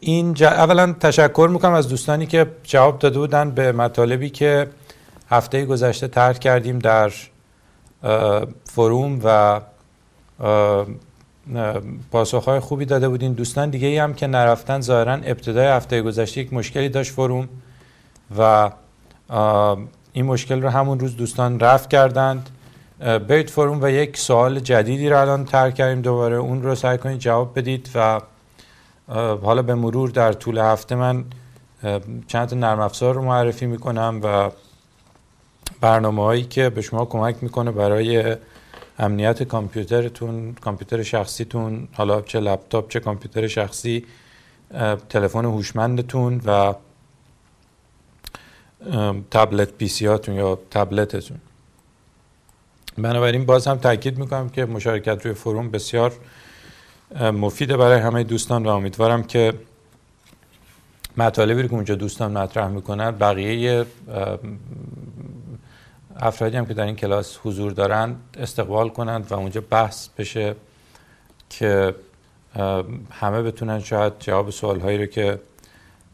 این اولا تشکر می‌کنم از دوستانی که جواب داده بودن به مطالبی که هفته گذشته ترک کردیم در فروم و پاسخهای خوبی داده بودین. دوستان دیگه ای هم که نرفتن ظاهرا ابتدای هفته گذشته یک مشکلی داشت فروم و این مشکل رو همون روز دوستان رفت کردند. برید فروم و یک سوال جدیدی رو الان ترک کردیم دوباره. اون رو سعی کنید جواب بدید و حالا به مرور در طول هفته من چند تا نرم افزار رو معرفی می‌کنم و برنامه هایی که به شما کمک می‌کنه برای امنیت کامپیوترتون کامپیوتر شخصیتون حالا چه لپتاپ چه کامپیوتر شخصی تلفن هوشمندتون و تبلت پی سی یا تبلتتون. بنابراین باز هم تاکید می‌کنم که مشارکت روی فروم بسیار مفیده برای همه دوستان و امیدوارم که مطالبی رو که اونجا دوستان مطرح می‌کنن بقیه افرادی هم که در این کلاس حضور دارند استقبال کنند و اونجا بحث بشه که همه بتونن شاید جواب سوال هایی رو که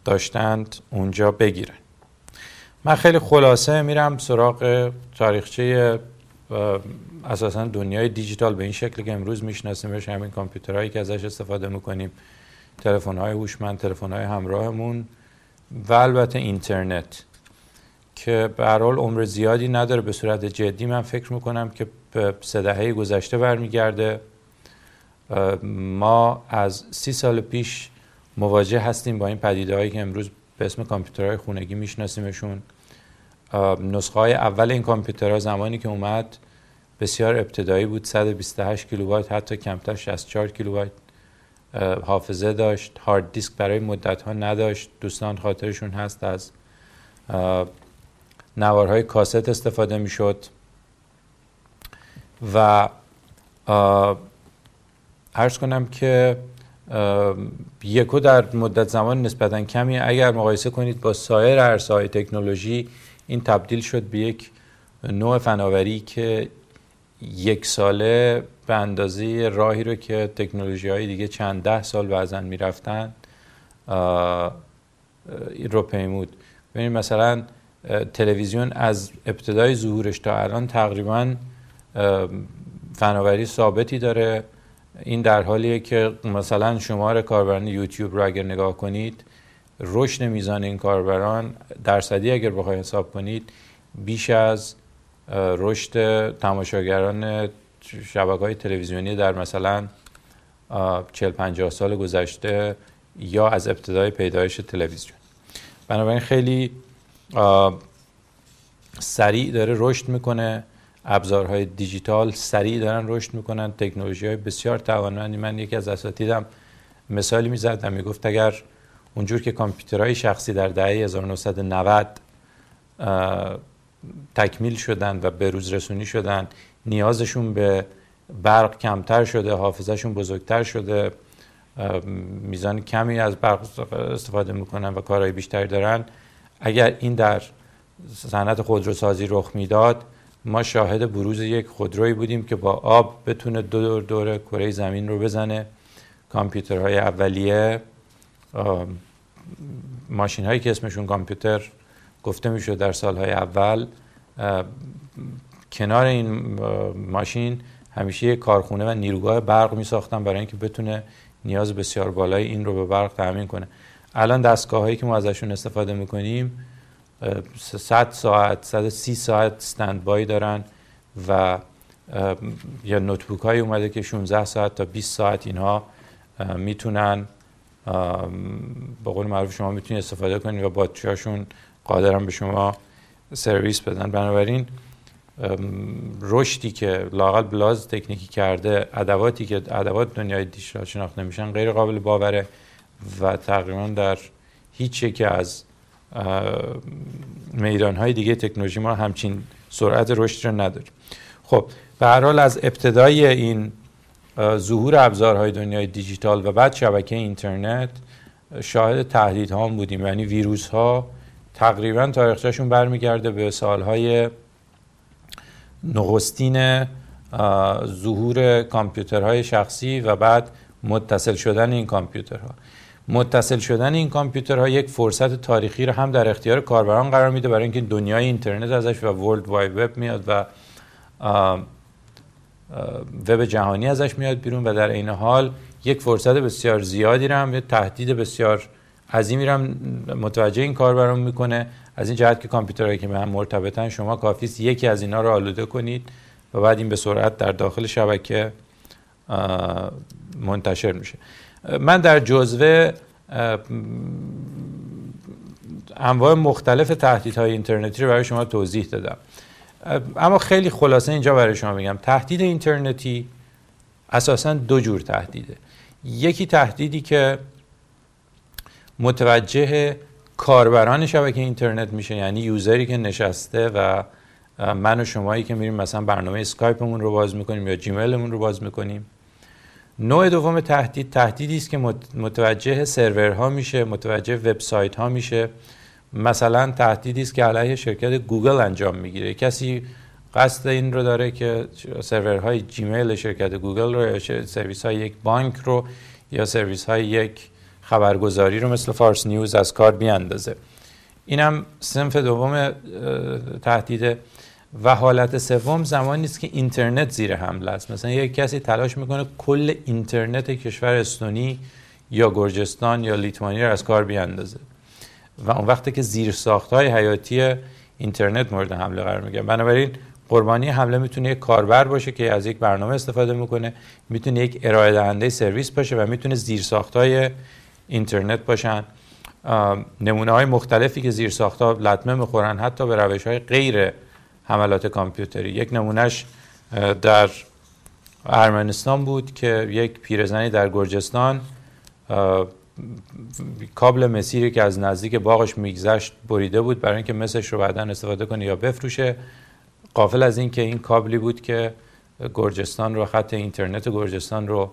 داشتند اونجا بگیرن. من خیلی خلاصه میرم سراغ تاریخچه اساسا دنیای دیجیتال به این شکلی که امروز میشناسیمش همین کامپیوترهایی که ازش استفاده می‌کنیم تلفن های هوشمند تلفن های همراهمون و البته اینترنت که به حال عمر زیادی نداره به صورت جدی من فکر می‌کنم که به سه دهه گذشته برمیگرده. ما از سی سال پیش مواجه هستیم با این پدیده هایی که امروز به اسم کامپیوترهای خونگی میشناسیمشون. نسخه های اول این کامپیوترها زمانی که اومد بسیار ابتدایی بود 128 کیلوبایت حتی کمتر 64 کیلوبایت حافظه داشت. هارد دیسک برای مدت ها نداشت. دوستان خاطرشون هست از نوارهای کاست استفاده می‌شد. و عرض کنم که یهو در مدت زمان نسبتا کمی اگر مقایسه کنید با سایر عرصه های تکنولوژی این تبدیل شد به یک نوع فناوری که یک ساله به اندازه راهی رو که تکنولوژی های دیگه چند ده سال بعضا می‌رفتن رو پیمود. ببینید مثلا تلویزیون از ابتدای ظهورش تا الان تقریبا فناوری ثابتی داره. این در حالیه که مثلا شمار کاربران یوتیوب رو اگر نگاه کنید رشد میزان این کاربران. درصدی اگر بخواید حساب کنید بیش از رشد تماشاگران شبکه های تلویزیونی در مثلا 40 50 سال گذشته یا از ابتدای پیدایش تلویزیون. بنابراین خیلی سریع داره رشد می‌کنه. ابزارهای دیجیتال سریع دارن رشد می‌کنن. تکنولوژی های بسیار توانمندی. من یکی از اساتیدم مثالی می‌زد و می‌گفت اگر اونجور که کامپیوترهای شخصی در دهه 1990 تکمیل شدن و به روز رسونی شدن نیازشون به برق کمتر شده حافظهشون بزرگتر شده میزان کمی از برق استفاده می‌کنن و کارهای بیشتری دارن. اگر این در صنعت خودروسازی رخ می‌داد ما شاهد بروز یک خودرویی بودیم که با آب بتونه دو دور دور کره زمین رو بزنه. کامپیوترهای اولیه ماشین هایی که اسمشون کامپیوتر گفته می‌شد در سالهای اول کنار این ماشین همیشه یک کارخونه و نیروگاه برق می ساختن برای اینکه بتونه نیاز بسیار بالای این رو به برق تامین کنه. الان دستگاه هایی که ما ازشون استفاده می‌کنیم 100 ساعت 130 ساعت استند بای دارن و یا نوتبوک های اومده که 16 ساعت تا 20 ساعت اینها می‌تونن با قول معروف شما می‌تونید استفاده کنید و باتریاشون قادرن به شما سرویس بدن. بنابراین رشدی که لاقل بلاز تکنیکی کرده ادواتی که ادوات دنیای دیجیتال شناخته نمیشن غیر قابل باوره و تقریبا در هیچ یکی از میدان های دیگه تکنولوژی ما همچین سرعت رشد رو نداریم خب به هر حال از ابتدای این ظهور ابزارهای دنیای دیجیتال و بعد شبکه اینترنت شاهد تهدید ها بودیم. یعنی ویروس ها تقریبا تاریخچهشون برمیگرده به سالهای نخستین ظهور کامپیوترهای شخصی و بعد متصل شدن این کامپیوترها. متصل شدن این کامپیوترها یک فرصت تاریخی رو هم در اختیار کاربران قرار میده برای اینکه دنیای اینترنت ازش و ورلد واید وب میاد و وب جهانی ازش میاد بیرون و در این حال یک فرصت بسیار زیادی رو هم تهدید بسیار عظیمی رو متوجه این کاربران می‌کنه. از این جهت که کامپیوترهایی که به هم مرتبطن شما کافی است یکی از اینا رو آلوده کنید و بعد این به سرعت در داخل شبکه منتشر میشه. من در جزوه انواع مختلف تهدیدهای اینترنتی رو برای شما توضیح دادم. اما خیلی خلاصه اینجا برای شما بگم. تهدید اینترنتی اساسا دو جور تهدیده. یکی تهدیدی که متوجه کاربران شبکه اینترنت میشه یعنی یوزری که نشسته و من و شمایی که میریم مثلا برنامه اسکایپمون رو باز می‌کنیم یا جیمیلمون رو باز می‌کنیم. نوع دوم تهدید تهدیدی است که متوجه سرورها میشه متوجه وبسایت ها میشه. مثلا تهدیدی است که علیه شرکت گوگل انجام می‌گیره. کسی قصد این رو داره که سرورهای جیمیل شرکت گوگل رو یا سرویس های یک بانک رو یا سرویس های یک خبرگزاری رو مثل فارس نیوز از کار بیاندازه. اینم صنف دوم تهدیده و حالت سوم زمانی است که اینترنت زیر حمله است. مثلا یک کسی تلاش می‌کنه کل اینترنت کشور استونی یا گرجستان یا لیتوانی رو از کار بیاندازه. و اون وقتی که زیر های حیاتی اینترنت مورد حمله قرار می‌گیره. بنابراین قربانی حمله می‌تونه یک کاربر باشه که از یک برنامه استفاده می‌کنه می‌تونه یک ارائه دهنده سرویس باشه و می‌تونه زیر های اینترنت باشن. نمونه های مختلفی که زیر ها لطمه می‌خورن حتی به روش های غیر حملات کامپیوتری. یک نمونهش در ارمنستان بود که یک پیرزنی در گرجستان کابل مسیری که از نزدیک باغش میگذشت بریده بود برای اینکه مسش رو بعدا استفاده کنه یا بفروشه. قافل از اینکه این کابلی بود که گرجستان رو خط اینترنت گرجستان رو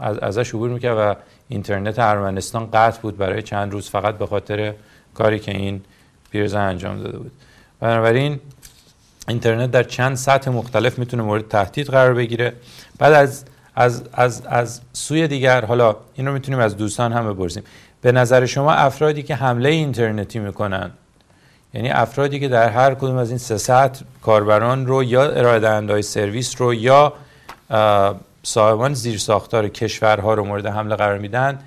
ازش عبور می‌کرد و اینترنت ارمنستان قطع بود برای چند روز فقط به خاطر کاری که این پیرزن انجام داده بود. بنابراین اینترنت در چند سطح مختلف می‌تونه مورد تهدید قرار بگیره. بعد از از, از, از سوی دیگر حالا این رو می‌تونیم از دوستان هم بپرسیم. به نظر شما افرادی که حمله اینترنتی می‌کنن یعنی افرادی که در هر کدوم از این سه سطح کاربران رو یا ارائه سرویس رو یا صاحبان زیر ساختار کشورها رو مورد حمله قرار میدن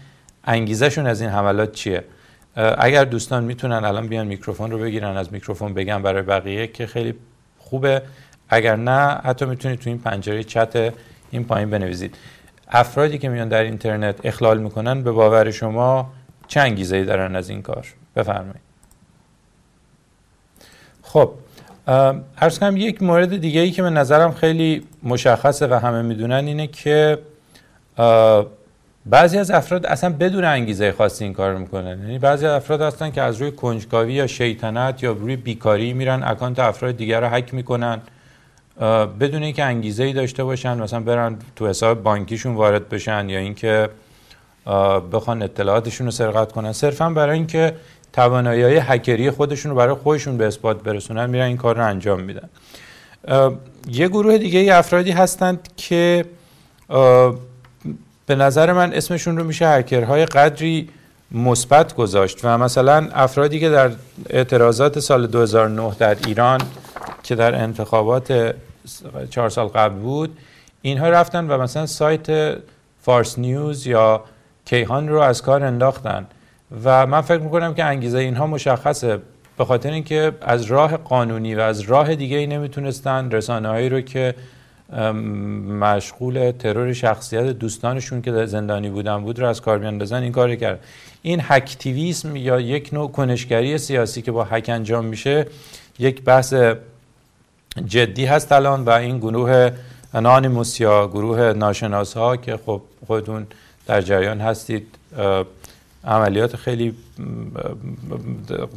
انگیزشون از این حملات چیه؟ اگر دوستان می‌تونن الان بیان میکروفون رو بگیرن از میکروفون بگن برای بقیه که خیلی خوبه. اگر نه حتی می‌تونید تو این پنجره چت این پایین بنویسید. افرادی که میان در اینترنت اخلال می‌کنن به باور شما چه انگیزه دارن از این کار؟ بفرمایید. خب ارز کنم یک مورد دیگه ای که به نظرم خیلی مشخصه و همه می‌دونن اینه که بعضی از افراد اصلا بدون انگیزه خاصی این کار می‌کنن. یعنی بعضی از افراد هستن که از روی کنجکاوی یا شیطنت یا روی بیکاری میرن اکانت افراد دیگر رو هک می‌کنن. بدون اینکه انگیزه ای داشته باشن مثلا برن تو حساب بانکیشون وارد بشن یا اینکه بخوان اطلاعاتشون رو سرقت کنن. صرفا برای اینکه توانایی هکری خودشون رو برای خودشون به اثبات برسونن میرن این کار رو انجام میدن. یه گروه دیگه ای افرادی هستند که به نظر من اسمشون رو میشه هکرهای قدری مثبت گذاشت و مثلا افرادی که در اعتراضات سال 2009 در ایران که در انتخابات چهار سال قبل بود اینها رفتن و مثلا سایت فارس نیوز یا کیهان رو از کار انداختن. و من فکر می‌کنم که انگیزه اینها مشخصه به خاطر اینکه از راه قانونی و از راه دیگه ای نمی‌تونستن رسانه هایی رو که مشغول ترور شخصیت دوستانشون که زندانی بودن بود رو از کار بیاندازن این کار کرد این هکتیویسم یا یک نوع کنشگری سیاسی که با هک انجام میشه یک بحث جدی هست الان و این گروه انانیموس یا گروه ناشناس ها که خب خودتون در جریان هستید عملیات خیلی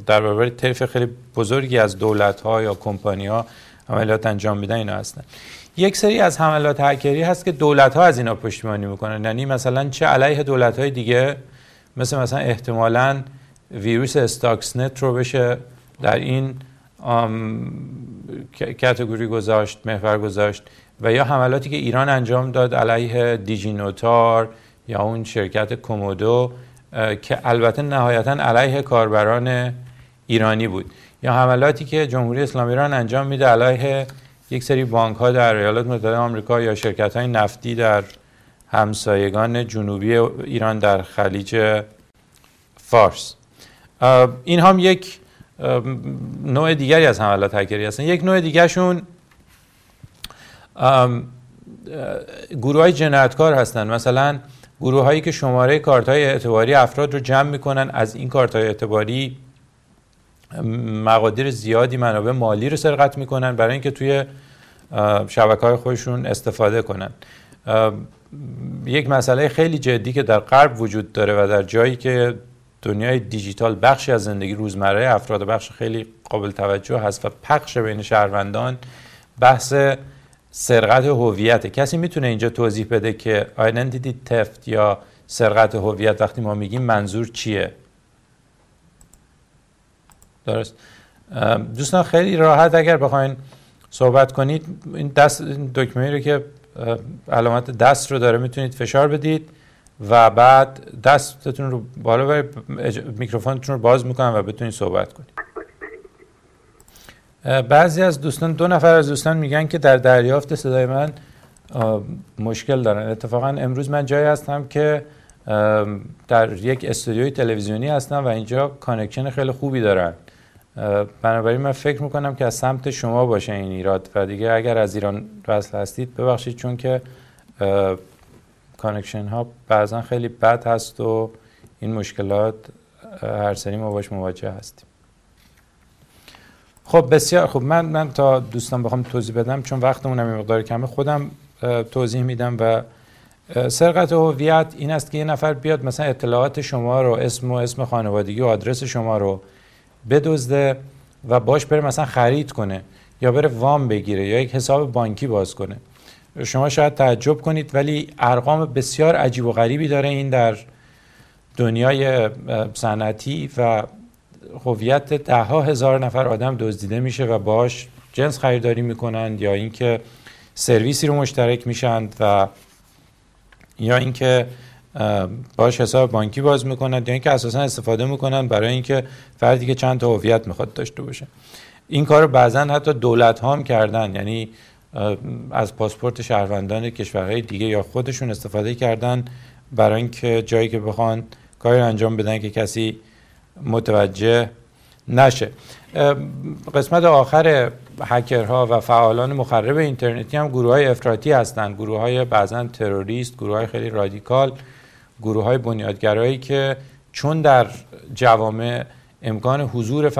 در برابر طیف خیلی بزرگی از دولت ها یا کمپانی ها عملیات انجام میدن اینا هستن. یک سری از حملات هکری هست که دولت ها از اینا پشتیبانی می‌کنن. یعنی مثلا چه علیه دولت های دیگه مثل مثلا احتمالا ویروس استاکسنت رو بشه در این کتگوری گذاشت محور گذاشت و یا حملاتی که ایران انجام داد علیه دیجینوتار یا اون شرکت کومودو که البته نهایتا علیه کاربران ایرانی بود. یا حملاتی که جمهوری اسلامی ایران انجام میده علیه یک سری بانک ها در ایالات متحده آمریکا یا شرکت های نفتی در همسایگان جنوبی ایران در خلیج فارس. این هم یک نوع دیگری از حملات هکری هستن. یک نوع دیگرشون گروه های جنایتکار هستن. مثلا گروه هایی که شماره کارت های اعتباری افراد رو جمع می‌کنن از این کارت های اعتباری مقادیر زیادی منابع مالی رو سرقت می‌کنن برای اینکه توی شبکه های خودشون استفاده کنن. یک مسئله خیلی جدی که در غرب وجود داره و در جایی که دنیای دیجیتال بخشی از زندگی روزمره افراد بخش خیلی قابل توجه هست و پخش بین شهروندان بحث سرقت هویت کسی می‌تونه اینجا توضیح بده که identity theft یا سرقت هویت وقتی ما میگیم منظور چیه؟ درست. دوستان خیلی راحت اگر بخواین صحبت کنید این دست دکمه رو که علامت دست رو داره می‌تونید فشار بدید. و بعد دستتون رو بالا برید میکروفونتون رو باز می‌کنم و بتونید صحبت کنید. بعضی از دوستان دو نفر از دوستان میگن که در دریافت صدای من مشکل دارن. اتفاقا امروز من جایی هستم که در یک استودیوی تلویزیونی هستم و اینجا connection خیلی خوبی دارن. بنابراین من فکر می‌کنم که از سمت شما باشه این ایراد و دیگه اگر از ایران وصل هستید ببخشید چون که connection ها بعضا خیلی بد هست و این مشکلات هر سری ما باش مواجه هستیم. خب بسیار خب من من تا دوستان بخوام توضیح بدم چون وقتمون هم مقدار کمه خودم توضیح میدم و سرقت هویت این است که یه نفر بیاد مثلا اطلاعات شما رو اسم و اسم خانوادگی و آدرس شما رو بدزده و باش بره مثلا خرید کنه یا بره وام بگیره یا یک حساب بانکی باز کنه. شما شاید تعجب کنید ولی ارقام بسیار عجیب و غریبی داره این در دنیای صنعتی و هویت ده ها هزار نفر آدم دزدیده میشه و باش جنس خریداری می‌کنند یا اینکه سرویسی رو مشترک میشند و یا اینکه باش حساب بانکی باز می‌کنند یا اینکه اساسا استفاده می‌کنند برای اینکه فردی که چند تا هویت می‌خواد داشته باشه. این کار رو بعضا حتی دولت هم کردن یعنی از پاسپورت شهروندان کشورهای دیگه یا خودشون استفاده کردن برای اینکه جایی که بخوان کاری انجام بدن که کسی متوجه نشه. قسمت آخر هکرها و فعالان مخرب اینترنتی هم گروه های افراطی هستند گروه های بعضا تروریست گروه های خیلی رادیکال گروه های بنیادگرایی که چون در جوامع امکان حضور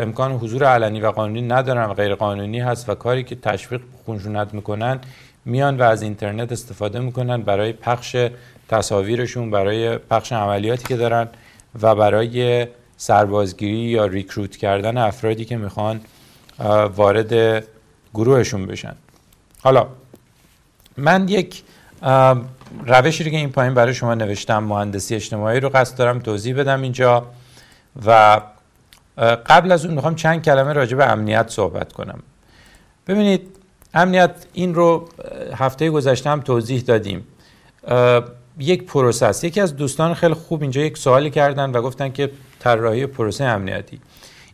امکان حضور علنی و قانونی ندارن و غیر قانونی هست و کاری که تشویق خونشونت می‌کنن میان و از اینترنت استفاده می‌کنن برای پخش تصاویرشون برای پخش عملیاتی که دارن و برای سربازگیری یا ریکروت کردن افرادی که می‌خوان وارد گروهشون بشن. حالا من یک روشی رو که این پایین برای شما نوشتم مهندسی اجتماعی رو قصد دارم توضیح بدم اینجا و قبل از اون می‌خوام چند کلمه راجع به امنیت صحبت کنم. ببینید امنیت این رو هفته گذشته هم توضیح دادیم. یک پروسه یکی از دوستان خیلی خوب اینجا یک سوالی کردن و گفتن که طراحی پروسه امنیتی.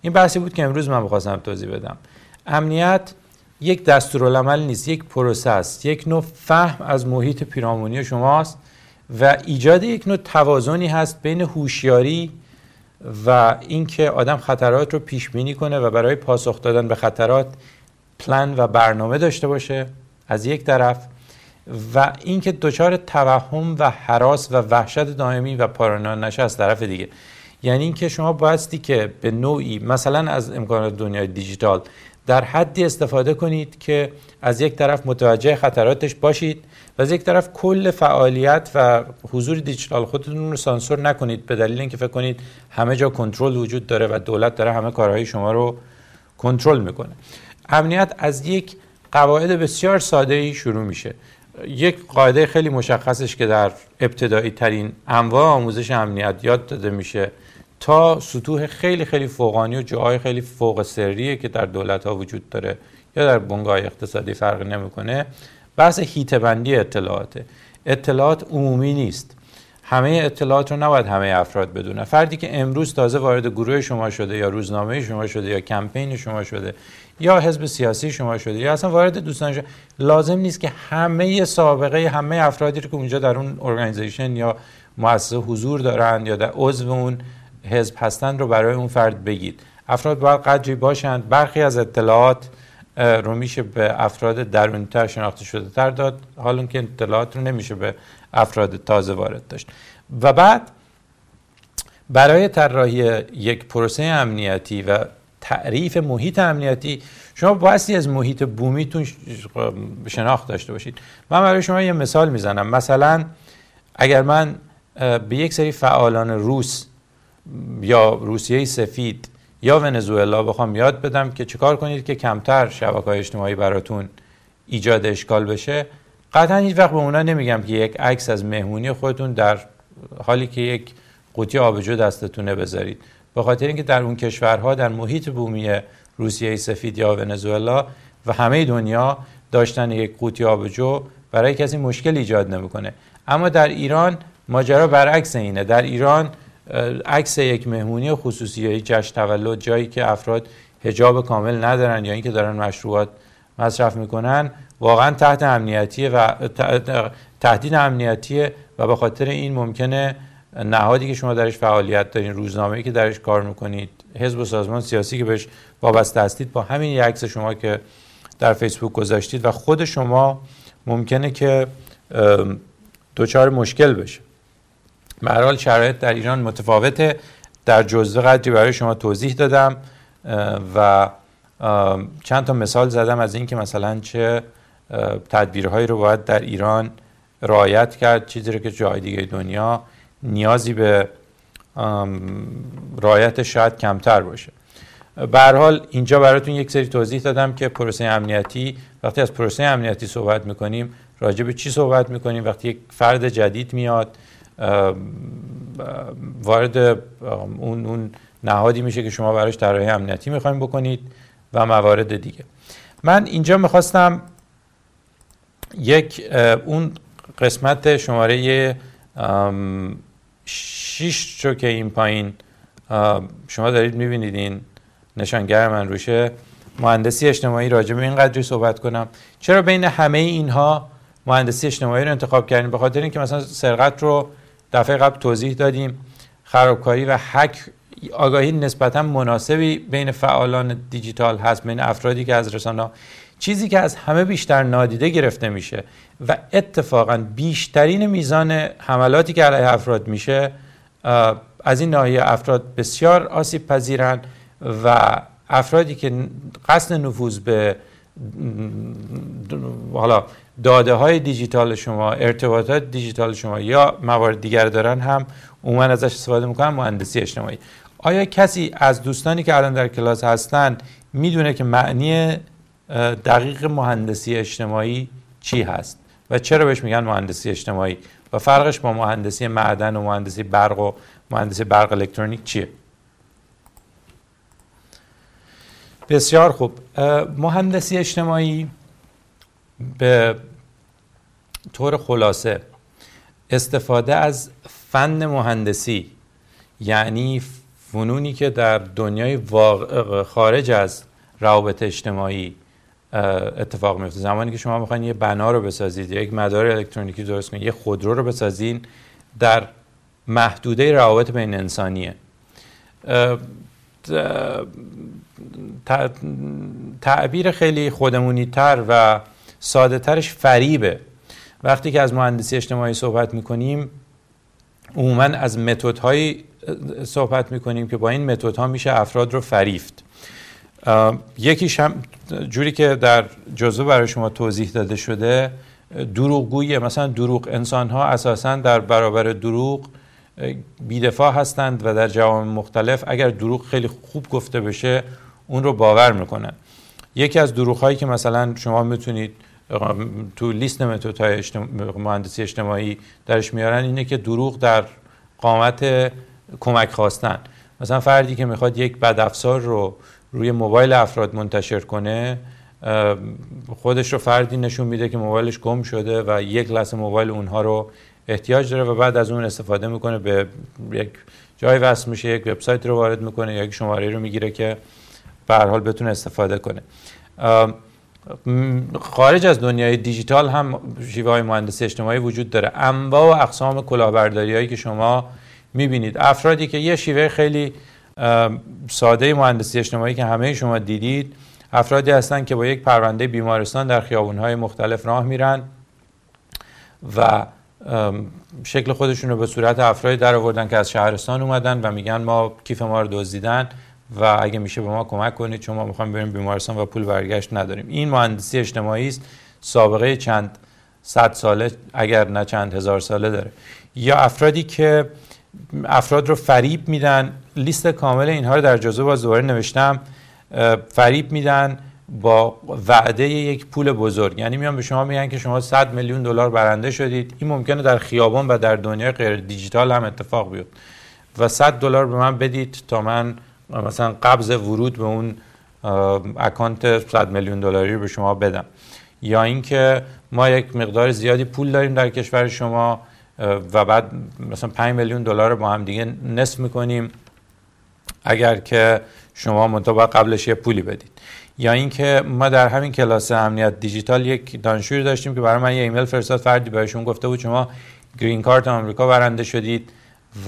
این بحثی بود که امروز من بخواستم توضیح بدم. امنیت یک دستورالعمل نیست یک پروسه است یک نوع فهم از محیط پیرامونی شماست و ایجاد یک نوع توازنی هست بین هوشیاری و اینکه آدم خطرات رو پیش بینی کنه و برای پاسخ دادن به خطرات پلن و برنامه داشته باشه از یک طرف و اینکه دچار توهم و حراس و وحشت دائمی و پارانویا نشه از طرف دیگه. یعنی اینکه شما بایستی که به نوعی مثلا از امکانات دنیای دیجیتال در حدی استفاده کنید که از یک طرف متوجه خطراتش باشید و از یک طرف کل فعالیت و حضور دیجیتال خودتون رو سانسور نکنید به دلیل اینکه فکر کنید همه جا کنترل وجود داره و دولت داره همه کارهای شما رو کنترل می‌کنه. امنیت از یک قواعد بسیار ساده ای شروع میشه. یک قاعده خیلی مشخصش که در ابتدایی ترین انواع آموزش امنیت یاد داده میشه تا سطوح خیلی خیلی فوقانی و جاهای خیلی فوق سریه که در دولت ها وجود داره یا در بنگاه اقتصادی فرق نمی‌کنه. بحث هیته بندی اطلاعاته. اطلاعات عمومی نیست. همه اطلاعات رو نباید همه افراد بدونن فردی که امروز تازه وارد گروه شما شده یا روزنامه شما شده یا کمپین شما شده یا حزب سیاسی شما شده یا اصلا وارد دوستان شده لازم نیست که همه سابقه همه افرادی رو که اونجا در اون ارگانیزیشن یا مؤسسه حضور دارند یا در عضو اون حزب هستند رو برای اون فرد بگید. افراد باید قدری باشند. برخی از اطلاعات رو میشه به افراد درونتر شناخته شده تر داد. حالا که اطلاعات رو نمیشه به افراد تازه وارد داشت. و بعد برای طراحی یک پروسه امنیتی و تعریف محیط امنیتی شما بایستی از محیط بومیتون شناخت داشته باشید. من برای شما یه مثال می‌زنم. مثلا اگر من به یک سری فعالان روس یا روسیه سفید یا ونزوئلا بخوام یاد بدم که چیکار کنید که کمتر شبکه های اجتماعی براتون ایجاد اشکال بشه. قطعا هیچ وقت به اونا نمیگم که یک عکس از مهمونی خودتون در حالی که یک قوطی آبجو دستتونه بذارید. به خاطر اینکه در اون کشورها در محیط بومی روسیه سفید یا ونزوئلا و همه دنیا داشتن یک قوطی آبجو برای کسی مشکل ایجاد نمی‌کنه. اما در ایران ماجرا برعکس اینه. در ایران عکس یک مهمونی خصوصی یا جشن تولد جایی که افراد هجاب کامل ندارن یا اینکه دارن مشروبات مصرف می‌کنن واقعا تحت امنیتیه و تهدید امنیتیه و به خاطر این ممکنه نهادی که شما درش فعالیت دارین روزنامه‌ای که درش کار می‌کنید حزب و سازمان سیاسی که بهش وابسته هستید با همین یک عکس شما که در فیسبوک گذاشتید و خود شما ممکنه که دچار مشکل بشه. به حال شرایط در ایران متفاوته. در جزوه قدری برای شما توضیح دادم و چند تا مثال زدم از اینکه مثلا چه تدبیرهایی رو باید در ایران رعایت کرد چیزی رو که جای دیگه دنیا نیازی به رعایت شاید کمتر باشه. به حال اینجا براتون یک سری توضیح دادم که پروسه امنیتی وقتی از پروسه امنیتی صحبت می‌کنیم راجع به چی صحبت می‌کنیم؟ وقتی یک فرد جدید میاد وارد اون, اون نهادی میشه که شما براش طراحی امنیتی می‌خوایم بکنید و موارد دیگه. من اینجا می‌خواستم یک اون قسمت شماره شیش رو که این پایین شما دارید می‌بینید این نشانگر من روشه. مهندسی اجتماعی راجع به این قدری صحبت کنم. چرا بین همه اینها مهندسی اجتماعی رو انتخاب کردیم به خاطر اینکه مثلا سرقت رو دفعه قبل توضیح دادیم خرابکاری و حک آگاهی نسبتا مناسبی بین فعالان دیجیتال هست بین افرادی که از رسانه چیزی که از همه بیشتر نادیده گرفته میشه و اتفاقا بیشترین میزان حملاتی که علیه افراد میشه از این ناحیه افراد بسیار آسیب پذیرن و افرادی که قصد نفوذ به حالا داده های دیجیتال شما ارتباطات دیجیتال شما یا موارد دیگر دارن هم عموما ازش استفاده می‌کنن مهندسی اجتماعی. آیا کسی از دوستانی که الان در کلاس هستن می‌دونه که معنی دقیق مهندسی اجتماعی چی هست؟ و چرا بهش میگن مهندسی اجتماعی؟ و فرقش با مهندسی معدن و مهندسی برق و مهندسی برق الکترونیک چیه؟ بسیار خوب. مهندسی اجتماعی به طور خلاصه استفاده از فن مهندسی یعنی فنونی که در دنیای خارج از روابط اجتماعی اتفاق میفته زمانی که شما می‌خواین یه بنا رو بسازید یک مدار الکترونیکی درست کنید یه خودرو رو بسازین در محدوده روابط بین انسانیه. تعبیر خیلی خودمونی تر و ساده ترش فریبه. وقتی که از مهندسی اجتماعی صحبت می‌کنیم عموما از متدهایی صحبت می‌کنیم که با این متدها میشه افراد رو فریفت. یکیش هم جوری که در جزو برای شما توضیح داده شده دروغگویی. مثلا دروغ انسان ها اساسا در برابر دروغ بیدفاع هستند و در جوام مختلف اگر دروغ خیلی خوب گفته بشه اون رو باور می‌کنن یکی از دروغ هایی که مثلا شما می‌تونید تو لیست متدهای اجتماع... مهندسی اجتماعی درش میارن اینه که دروغ در قامت کمک خواستن. مثلا فردی که می‌خواد یک بدافزار رو روی موبایل افراد منتشر کنه خودش رو فردی نشون میده که موبایلش گم شده و یک لحظه موبایل اونها رو احتیاج داره و بعد از اون استفاده می‌کنه به یک جای وصل میشه یک وبسایت رو وارد می‌کنه یا یک شماره رو می‌گیره که به حال بتونه استفاده کنه. خارج از دنیای دیجیتال هم شیوه های مهندسی اجتماعی وجود داره. انواع و اقسام کلاهبرداری هایی که شما می‌بینید. افرادی که یه شیوه خیلی ساده مهندسی اجتماعی که همه شما دیدید افرادی هستند که با یک پرونده بیمارستان در خیابونهای مختلف راه میرن و شکل خودشون رو به صورت افرادی در آوردن که از شهرستان اومدن و میگن ما کیف ما رو دزدیدن. و اگه میشه به ما کمک کنید چون ما می‌خوایم بریم بیمارستان و پول برگشت نداریم. این مهندسی اجتماعی است. سابقه چند صد ساله اگر نه چند هزار ساله داره. یا افرادی که افراد رو فریب میدن لیست کامل اینها رو در جزو باز دوباره نوشتم فریب میدن با وعده یک پول بزرگ. یعنی میان به شما میگن که شما 100 میلیون دلار برنده شدید. این ممکنه در خیابان و در دنیای غیر دیجیتال هم اتفاق بیفته. و 100 دلار به من بدید تا من مثلا قبض ورود به اون اکانت 100 میلیون دلاری به شما بدم. یا اینکه ما یک مقدار زیادی پول داریم در کشور شما و بعد مثلا 5 میلیون دلار رو با هم دیگه نصف می‌کنیم. اگر که شما منتها قبلش یه پولی بدید. یا اینکه ما در همین کلاس امنیت دیجیتال یک دانشجوی داشتیم که برای من یه ایمیل فرستاد فردی بهشون گفته بود شما green card آمریکا برنده شدید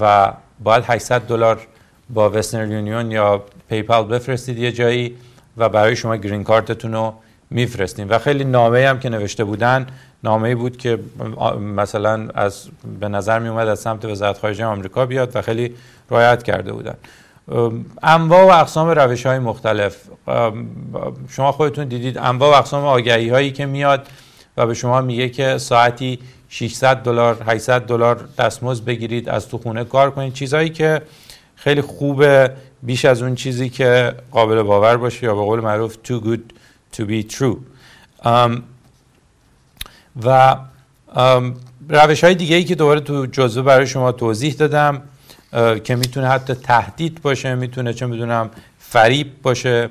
و باید 800 دلار با وسترن یونیون یا پیپال بفرستید یه جایی و برای شما green card تون رو میفرستیم. و خیلی نامه هم که نوشته بودن نامه بود که مثلا از به نظر می اومد از سمت وزارت خارجه آمریکا بیاد و خیلی رعایت کرده بودن. انواع و اقسام روش های مختلف. شما خودتون دیدید انواع و اقسام آگهی هایی که میاد و به شما میگه که ساعتی 600 دلار 800 دلار دستمزد بگیرید از تو خونه کار کنید. چیزهایی که خیلی خوبه بیش از اون چیزی که قابل باور باشه یا به قول معروف too good to be true. و روش های دیگه ای که دوباره تو جزوه برای شما توضیح دادم که می‌تونه حتی تهدید باشه می‌تونه چه می‌دونم فریب باشه.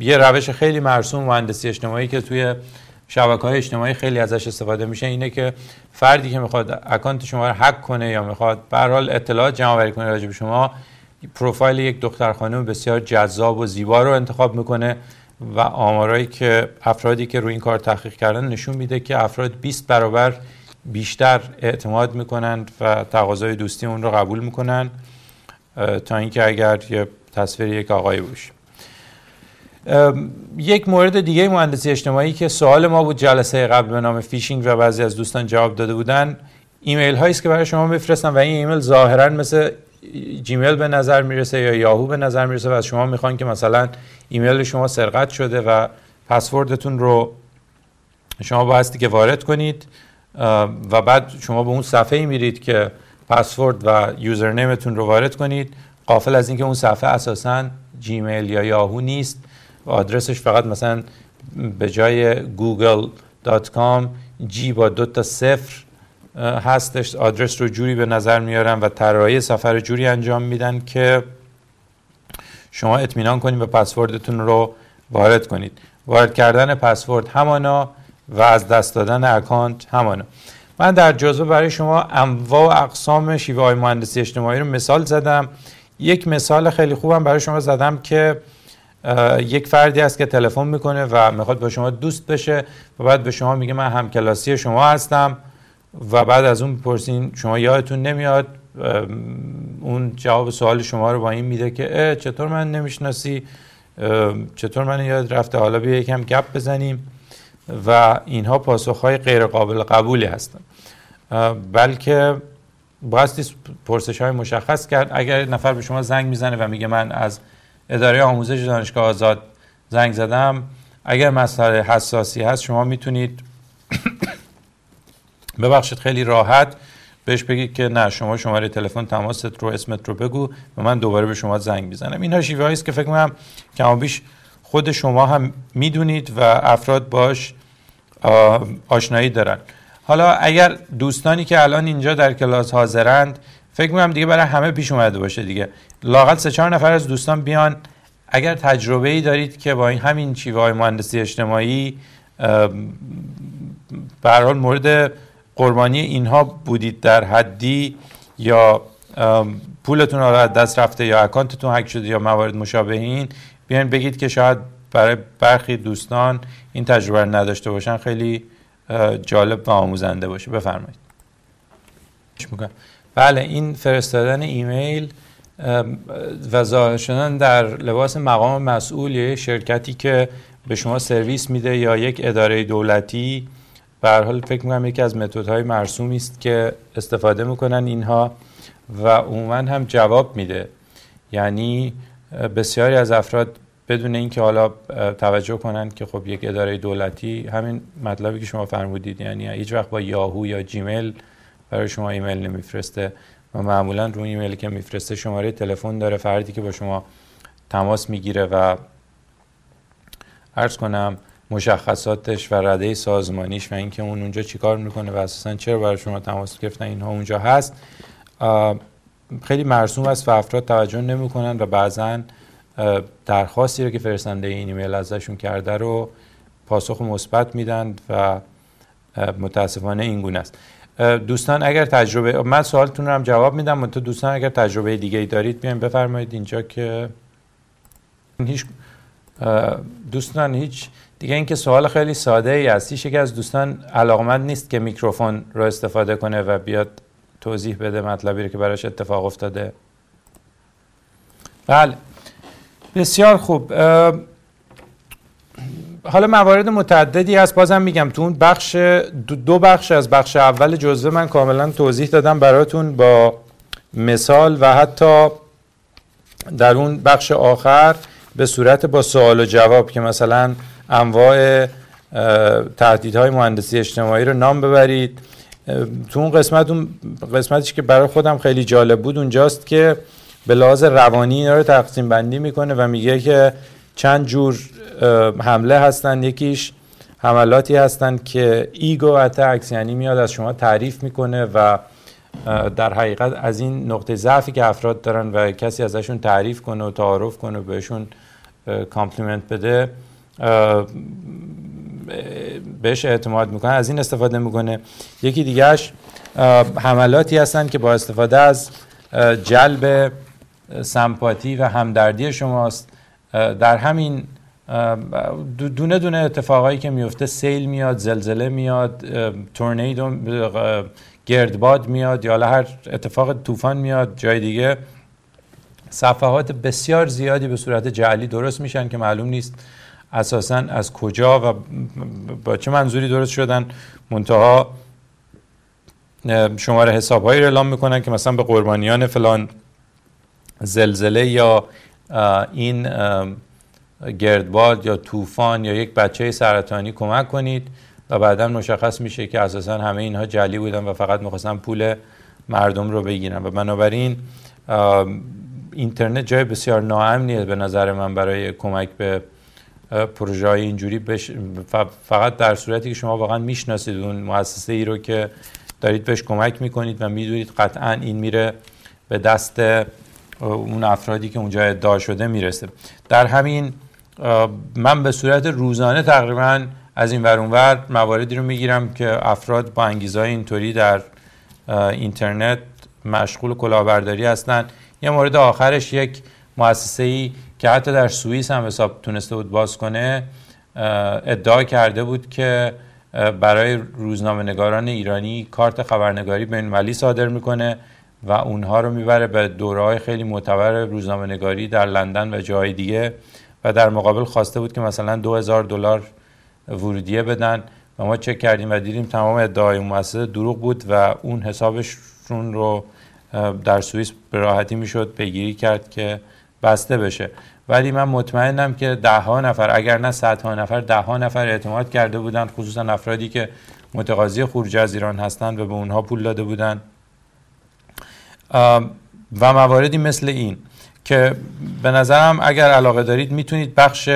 یه روش خیلی مرسوم مهندسی اجتماعی که توی شبکه های اجتماعی خیلی ازش استفاده میشه اینه که فردی که می‌خواد اکانت شما رو هک کنه یا می‌خواد به حال اطلاعات جمع آوری کنه راجع به شما پروفایل یک دختر خانم بسیار جذاب و زیبا رو انتخاب می‌کنه و آمارایی که افرادی که روی این کار تحقیق کردن نشون میده که افراد 20 برابر بیشتر اعتماد می‌کنند و تقاضای دوستی اون رو قبول می‌کنن تا اینکه اگر یه تصویر یک آقای باشه. یک مورد دیگه مهندسی اجتماعی که سوال ما بود جلسه قبل به نام فیشینگ و بعضی از دوستان جواب داده بودن ایمیل هایی است که برای شما میفرستن و این ایمیل ظاهرا مثل جیمیل به نظر می‌رسه یا یاهو به نظر می‌رسه و از شما می‌خوان که مثلا ایمیل شما سرقت شده و پسوردتون رو شما بایستی که وارد کنید و بعد شما به اون صفحه میرید که پسورد و یوزرنیمتون رو وارد کنید قافل از اینکه اون صفحه اساسا جیمیل یا یاهو نیست. آدرسش فقط مثلا به جای google.com جی با دو تا صفر هستش. آدرس رو جوری به نظر میارن و طراحی سفر جوری انجام میدن که شما اطمینان کنید و پسوردتون رو وارد کنید. وارد کردن پسورد همانا و از دست دادن اکانت همانا. من در جزوه برای شما انواع و اقسام شیوه های مهندسی اجتماعی رو مثال زدم. یک مثال خیلی خوبم برای شما زدم که یک فردی است که تلفن می‌کنه و می‌خواد با شما دوست بشه و بعد به شما میگه من همکلاسی شما هستم و بعد از اون پرسین شما یادتون نمیاد اون جواب سوال شما رو با این میده که چطور من نمی‌شناسی؟ چطور من یاد رفته؟ حالا بیا یکم گپ بزنیم. و اینها پاسخهای غیر قابل قبولی هستن. بلکه بایستی پرسش های مشخص کرد. اگر نفر به شما زنگ می‌زنه و میگه من از اداره آموزش دانشگاه آزاد زنگ زدم. اگر مسئله حساسی هست شما می‌تونید ببخشید خیلی راحت بهش بگید که نه شما شماره تلفن تماست رو اسمت رو بگو و من دوباره به شما زنگ می‌زنم. اینها شیوه است که فکر کنم کما بیش خود شما هم می‌دونید و افراد باش آشنایی دارن. حالا اگر دوستانی که الان اینجا در کلاس حاضرند فکر می‌کنم دیگه برای همه پیش اومده باشه دیگه. لاقل سه چهار نفر از دوستان بیان. اگر تجربه ای دارید که با این همین شیوه های مهندسی اجتماعی به حال مورد قربانی اینها بودید در حدی یا پولتون رو از دست رفته یا اکانتتون هک شده یا موارد مشابهین بیاین بگید که شاید برای برخی دوستان این تجربه رو نداشته باشن. خیلی جالب و آموزنده باشه. بفرمایید. بله این فرستادن ایمیل و ظاهر شدن در لباس مقام مسئول یا شرکتی که به شما سرویس میده یا یک اداره دولتی. به حال فکر می‌کنم یکی از متدهای مرسومی است که استفاده می‌کنن اینها و عموما هم جواب میده. یعنی بسیاری از افراد بدون اینکه حالا توجه کنند که خب یک اداره دولتی همین مطلبی که شما فرمودید یعنی هیچ وقت با یاهو یا جیمیل برای شما ایمیل نمیفرسته و معمولا رو ایمیلی که میفرسته شماره تلفن داره. فردی که با شما تماس می‌گیره و عرض کنم مشخصاتش و رده سازمانیش و اینکه اون اونجا چیکار می‌کنه و اساسا چرا برای شما تماس گرفتن اینها اونجا هست خیلی مرسوم است و افراد توجه نمی‌کنن و بعضا درخواستی رو که فرستنده این ایمیل ازشون کرده رو پاسخ مثبت میدن و متاسفانه این گونه است. دوستان اگر تجربه من سوالتون رو هم جواب میدم تو دوستان اگر تجربه دیگه ای دارید بیاین بفرمایید اینجا که هیچ دوستان هیچ دیگه اینکه سوال خیلی ساده ای است. هیچ از دوستان علاقمند نیست که میکروفون رو استفاده کنه و بیاد توضیح بده مطلبی رو که براش اتفاق افتاده. بله. بسیار خوب. حالا موارد متعددی هست بازم میگم تو اون بخش دو بخش از بخش اول جزوه من کاملا توضیح دادم براتون با مثال و حتی در اون بخش آخر به صورت با سوال و جواب که مثلا انواع تهدیدهای مهندسی اجتماعی رو نام ببرید. تو اون قسمت اون قسمتش که برای خودم خیلی جالب بود اونجاست که به لحاظ روانی اینا رو تقسیم بندی می‌کنه و میگه که چند جور حمله هستن یکیش حملاتی هستن که ego attacks یعنی میاد از شما تعریف می‌کنه و در حقیقت از این نقطه ضعفی که افراد دارن و کسی ازشون تعریف کنه و تعارف کنه و بهشون compliment بده بهش اعتماد می‌کنه از این استفاده می‌کنه. یکی دیگهش حملاتی هستن که با استفاده از جلب سمپاتی و همدردی شماست. در همین دونه دونه اتفاقایی که میفته سیل میاد زلزله میاد تورنیدو گردباد میاد یا هر اتفاق طوفان میاد جای دیگه. صفحات بسیار زیادی به صورت جعلی درست میشن که معلوم نیست اساسا از کجا و با چه منظوری درست شدن. منتها شماره حساب هایی رو اعلام می‌کنن که مثلا به قربانیان فلان زلزله یا این گردباد یا طوفان یا یک بچه سرطانی کمک کنید و بعدا مشخص میشه که اساسا همه اینها جلی بودن و فقط می‌خواستن پول مردم رو بگیرن. و بنابراین اینترنت جای بسیار ناامنیه به نظر من برای کمک به پروژه های اینجوری بش... فقط در صورتی که شما واقعا می‌شناسید اون مؤسسه ای رو که دارید بهش کمک می‌کنید و می‌دونید قطعا این میره به دست اون افرادی که اونجا ادعا شده می‌رسه. در همین من به صورت روزانه تقریبا از این ور مواردی رو می‌گیرم که افراد با انگیزه اینطوری در اینترنت مشغول کلاهبرداری هستن. یه مورد آخرش یک مؤسسه ای که حتی در سوئیس هم حساب تونسته بود باز کنه ادعا کرده بود که برای روزنامه نگاران ایرانی کارت خبرنگاری بین صادر می‌کنه. و اونها رو می‌بره به دوره خیلی معتبر روزنامه نگاری در لندن و جای دیگه و در مقابل خواسته بود که مثلا دو هزار دلار ورودیه بدن و ما چک کردیم و دیدیم تمام ادعای مؤسسه دروغ بود و اون حسابشون رو در سوئیس به راحتی می‌شد پیگیری کرد که بسته بشه. ولی من مطمئنم که ده ها نفر اگر نه صدها نفر ده ها نفر اعتماد کرده بودن خصوصا افرادی که متقاضی خروج از ایران هستند و به اونها پول داده بودن و مواردی مثل این که به نظرم اگر علاقه دارید می‌تونید بخش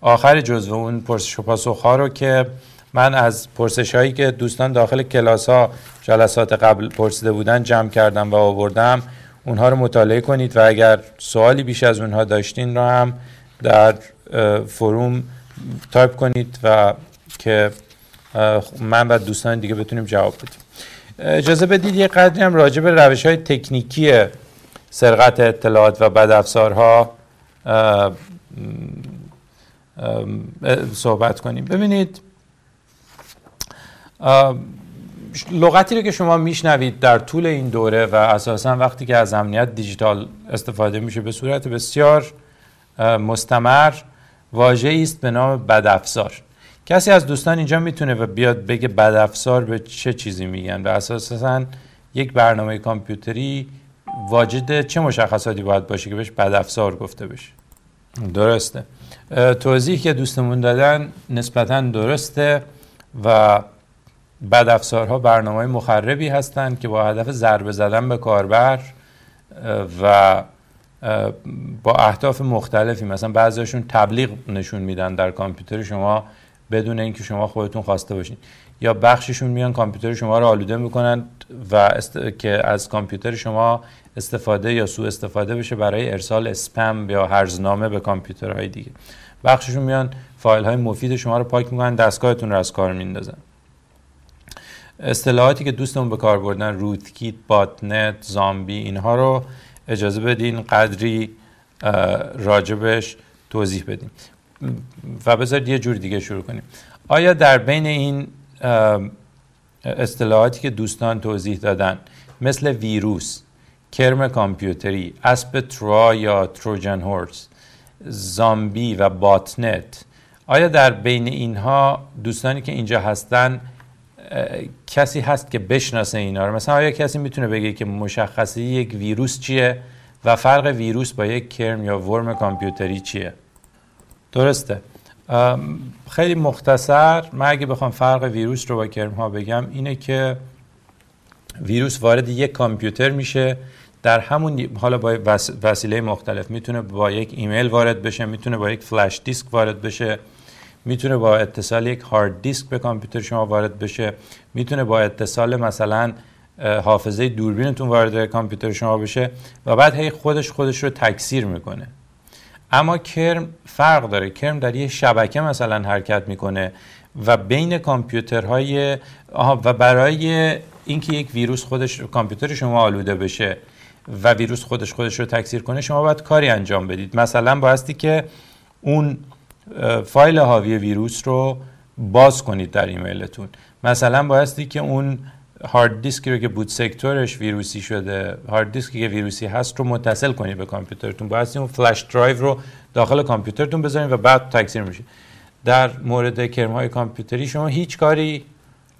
آخر جزو اون پرسش و پاسخ ها رو که من از پرسش هایی که دوستان داخل کلاس ها جلسات قبل پرسیده بودن جمع کردم و آوردم اونها رو مطالعه کنید و اگر سوالی بیش از اونها داشتین رو هم در فروم تایپ کنید و که من و دوستان دیگه بتونیم جواب بدیم. اجازه بدید یه قدری هم راجع به روش های تکنیکی سرقت اطلاعات و بدافزارها صحبت کنیم. ببینید لغتی رو که شما میشنوید در طول این دوره و اساسا وقتی که از امنیت دیجیتال استفاده میشه به صورت بسیار مستمر واژه است به نام بدافزار. کسی از دوستان اینجا می‌تونه و بیاد بگه بدافزار به چه چیزی میگن و اساسا یک برنامه کامپیوتری واجد چه مشخصاتی باید باشه که بهش بدافزار گفته بشه؟ درسته. توضیح که دوستمون دادن نسبتا درسته و بدافزارها برنامه مخربی هستند که با هدف ضربه زدن به کاربر و با اهداف مختلفی. مثلا بعضیشون تبلیغ نشون میدن در کامپیوتر. شما بدون اینکه شما خودتون خواسته باشین. یا بخششون میان کامپیوتر شما رو آلوده می‌کنن و که از کامپیوتر شما استفاده یا سوء استفاده بشه برای ارسال اسپم یا هرزنامه به کامپیوترهای دیگه. بخششون میان فایل های مفید شما رو پاک می‌کنن دستگاهتون رو از کار میندازن. اصطلاحاتی که دوستمون به کار بردن روت کیت بات نت زامبی اینها رو اجازه بدین قدری راجبش توضیح بدیم. و بذارید یه جور دیگه شروع کنیم. آیا در بین این اصطلاحاتی که دوستان توضیح دادن مثل ویروس کرم کامپیوتری اسب ترا یا تروجن هورس زامبی و باتنت آیا در بین اینها دوستانی که اینجا هستن کسی هست که بشناسه اینا رو؟ مثلا آیا کسی می‌تونه بگه که مشخصی یک ویروس چیه و فرق ویروس با یک کرم یا ورم کامپیوتری چیه؟ درسته. خیلی مختصر من اگه بخوام فرق ویروس رو با کرم ها بگم اینه که ویروس وارد یک کامپیوتر میشه در همون حالا با وسیله مختلف. می‌تونه با یک ایمیل وارد بشه می‌تونه با یک فلش دیسک وارد بشه می‌تونه با اتصال یک هارد دیسک به کامپیوتر شما وارد بشه می‌تونه با اتصال مثلا حافظه دوربینتون وارد کامپیوتر شما بشه و بعد هی خودش خودش رو تکثیر می‌کنه. اما کرم فرق داره. کرم در یه شبکه مثلا حرکت می‌کنه و بین کامپیوترهای و برای اینکه یک ویروس خودش کامپیوتر شما آلوده بشه و ویروس خودش خودش رو تکثیر کنه شما باید کاری انجام بدید. مثلا بایستی که اون فایل حاوی ویروس رو باز کنید در ایمیلتون. مثلا بایستی که اون هارد دیسکی رو که boot sector ش ویروسی شده هارد دیسکی که ویروسی هست رو متصل کنید به کامپیوترتون. بایستی اون flash drive رو داخل کامپیوترتون بذارید و بعد تکثیر میشه در مورد کرم های کامپیوتری شما هیچ کاری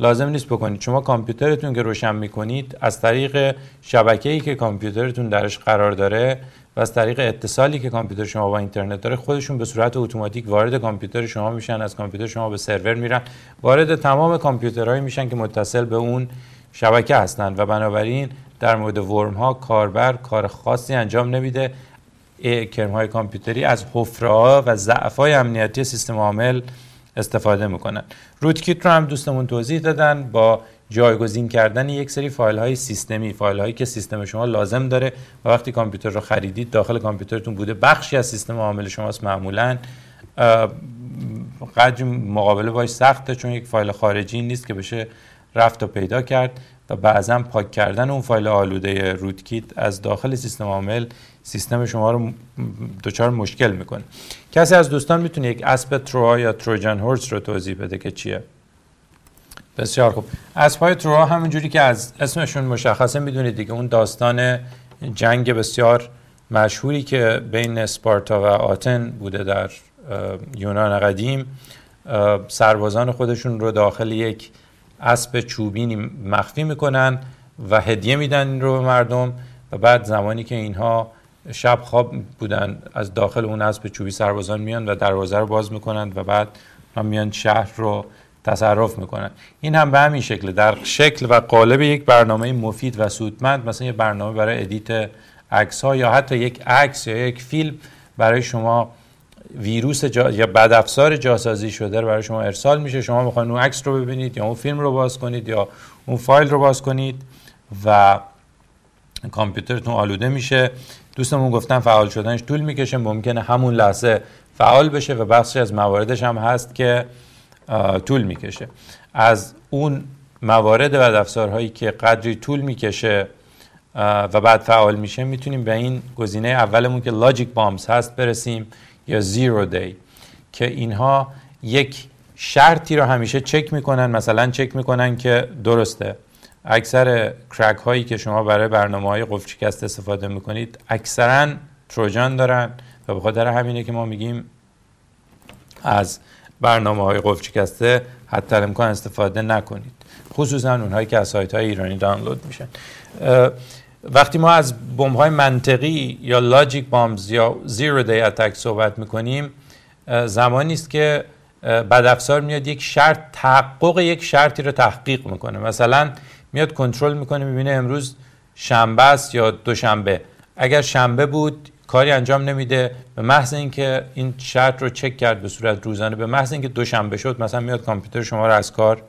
لازم نیست بکنید. شما کامپیوترتون که روشن می‌کنید از طریق شبکه‌ای که کامپیوترتون درش قرار داره و از طریق اتصالی که کامپیوتر شما با اینترنت داره خودشون به صورت اتوماتیک وارد کامپیوتر شما میشن از کامپیوتر شما به سرور میرن. وارد تمام کامپیوترهایی میشن که متصل به اون شبکه هستند و بنابراین در مورد ورم ها کاربر کار خاصی انجام نمیده. کرم های کامپیوتری از حفره و ضعف های امنیتی سیستم عامل استفاده می‌کنن. rootkit رو هم دوستمون توضیح دادن با جایگزین کردن یک سری فایل های سیستمی فایل هایی که سیستم شما لازم داره و وقتی کامپیوتر رو خریدید داخل کامپیوترتون بوده. بخشی از سیستم عامل شماست معمولا. قدر مقابله باش سخته چون یک فایل خارجی نیست که بشه رفت و پیدا کرد و بعضا پاک کردن اون فایل آلوده rootkit از داخل سیستم عامل سیستم شما رو دچار مشکل می‌کنه. کسی از دوستان می‌تونه یک اسب تروا یا تروجن هورس رو توضیح بده که چیه؟ بسیار خوب. اسبهای تروا همونجوری که از اسمشون مشخصه می‌دونید دیگه اون داستان جنگ بسیار مشهوری که بین اسپارتا و آتن بوده در یونان قدیم. سربازان خودشون رو داخل یک اسب چوبینی مخفی می‌کنن و هدیه میدن این رو به مردم و بعد زمانی که اینها شب خواب بودن از داخل اون اسب چوبی سربازان میان و دروازه رو باز می‌کنند و بعد هم میان شهر رو تصرف می‌کنن. این هم به همین شکل در شکل و قالب یک برنامه مفید و سودمند مثلا یک برنامه برای ادیت عکس ها یا حتی یک عکس یا یک فیلم برای شما ویروس جا یا بدافزار جاسازی شده رو برای شما ارسال میشه. شما می‌خواین اون عکس رو ببینید یا اون فیلم رو باز کنید یا اون فایل رو باز کنید و کامپیوترتون آلوده میشه. دوستمون گفتن فعال شدنش طول می‌کشه ممکنه همون لحظه فعال بشه و بخشی از مواردش هم هست که طول می‌کشه. از اون موارد و افزارهایی که قدری طول می‌کشه و بعد فعال میشه می‌تونیم به این گزینه اولمون که لاجیک بامز هست برسیم یا زیرو دی که اینها یک شرطی رو همیشه چک می‌کنن مثلا چک می‌کنن که درسته. اکثر کرک هایی که شما برای برنامه های قفل شکست استفاده می‌کنید اکثرا تروجان دارن و به خاطر همینه که ما میگیم از برنامه های قفل شکسته حتی امکان استفاده نکنید. خصوصا اونهایی که از سایت های ایرانی دانلود میشن. وقتی ما از بمب های منطقی یا لاجیک بامز یا زیرو دی اتک صحبت می‌کنیم زمانی است که بد افزار میاد یک شرط تحقق یک شرطی رو تحقیق می‌کنه. مثلا میاد کنترل می‌کنه می‌بینه امروز شنبه است یا دوشنبه. اگر شنبه بود کاری انجام نمیده. به محض اینکه این شرط رو چک کرد به صورت روزانه به محض اینکه دوشنبه شد مثلا میاد کامپیوتر شما رو از کار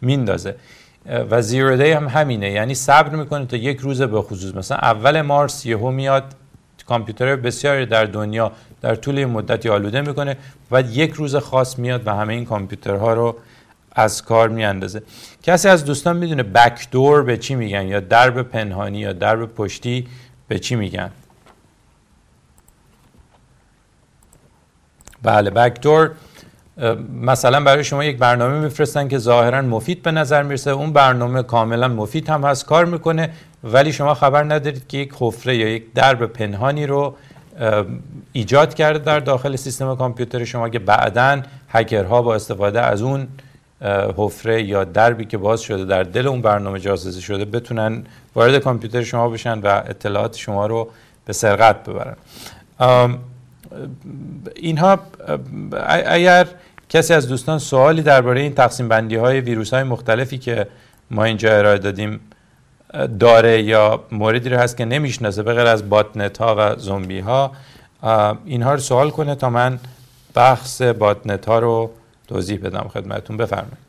میندازه. و زیرو دی هم همینه. یعنی صبر می‌کنه تا یک روز به خصوص. مثلا اول مارس یهو میاد کامپیوتر بسیاری در دنیا در طول مدتی آلوده می‌کنه. و یک روز خاص میاد و همه این کامپیوترها رو از کار میاندازه. کسی از دوستان می‌دونه بکدور به چی میگن یا درب پنهانی یا درب پشتی به چی میگن؟ بله بکدور مثلا برای شما یک برنامه میفرستن که ظاهرا مفید به نظر می‌رسه. اون برنامه کاملا مفید هم هست کار می‌کنه ولی شما خبر ندارید که یک حفره یا یک درب پنهانی رو ایجاد کرده در داخل سیستم کامپیوتر شما که بعدا هکرها با استفاده از اون حفره یا دربی که باز شده در دل اون برنامه جاسوسی شده بتونن وارد کامپیوتر شما بشن و اطلاعات شما رو به سرقت ببرن. اینها اگر کسی از دوستان سوالی درباره این تقسیم بندی های ویروس های مختلفی که ما اینجا ارائه دادیم داره یا موردی رو هست که نمی‌شناسه به غیر از باتنت ها و زومبی ها اینها رو سوال کنه تا من بحث باتنت ها رو توضیح بدم خدمتون بفرمایید.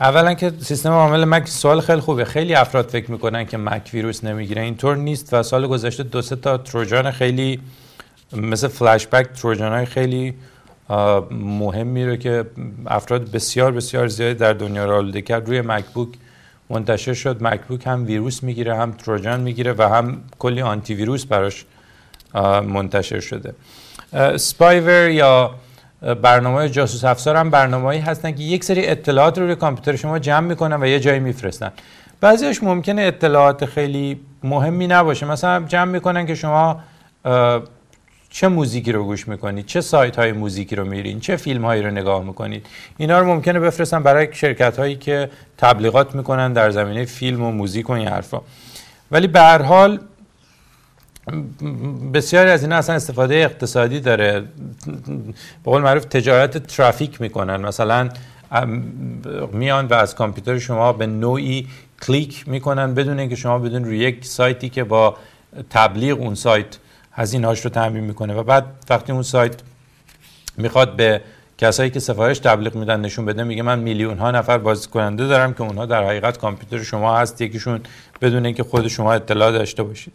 اولا که سیستم عامل مک سوال خیلی خوبه. خیلی افراد فکر می‌کنن که مک ویروس نمی‌گیره. اینطور نیست و سال گذشته دو سه تا تروجان خیلی مثل فلش بک تروجان های خیلی مهمی رو که افراد بسیار بسیار زیادی در دنیا را آلوده کرد روی مکبوک منتشر شد. مکبوک هم ویروس می‌گیره هم تروجان می‌گیره و هم کلی آنتی ویروس براش منتشر شده. سپایور یا برنامه جاسوس افزار هم برنامه‌ای هستن که یک سری اطلاعات رو روی کامپیوتر شما جمع می‌کنن و یه جایی میفرستن. بعضیش ممکنه اطلاعات خیلی مهمی نباشه. مثلا جمع می‌کنن که شما چه موزیکی رو گوش می‌کنید چه سایت های موزیکی رو میرین چه فیلم هایی رو نگاه می‌کنید. اینا رو ممکنه بفرستن برای شرکت هایی که تبلیغات می‌کنن در زمینه فیلم و موزیک و این حرفا. ولی به هر حال بسیاری از اینا اصلا استفاده اقتصادی داره. به قول معروف تجارت ترافیک می‌کنن. مثلا میان و از کامپیوتر شما به نوعی کلیک می‌کنن بدون اینکه شما بدون روی یک سایتی که با تبلیغ اون سایت هزینه‌هاش رو تعمین می‌کنه. و بعد وقتی اون سایت می‌خواد به کسایی که سفارش تبلیغ میدن نشون بده میگه من میلیون ها نفر بازی کننده دارم که اونها در حقیقت کامپیوتر شما هست. یکیشون بدون اینکه خود شما اطلاع داشته باشید.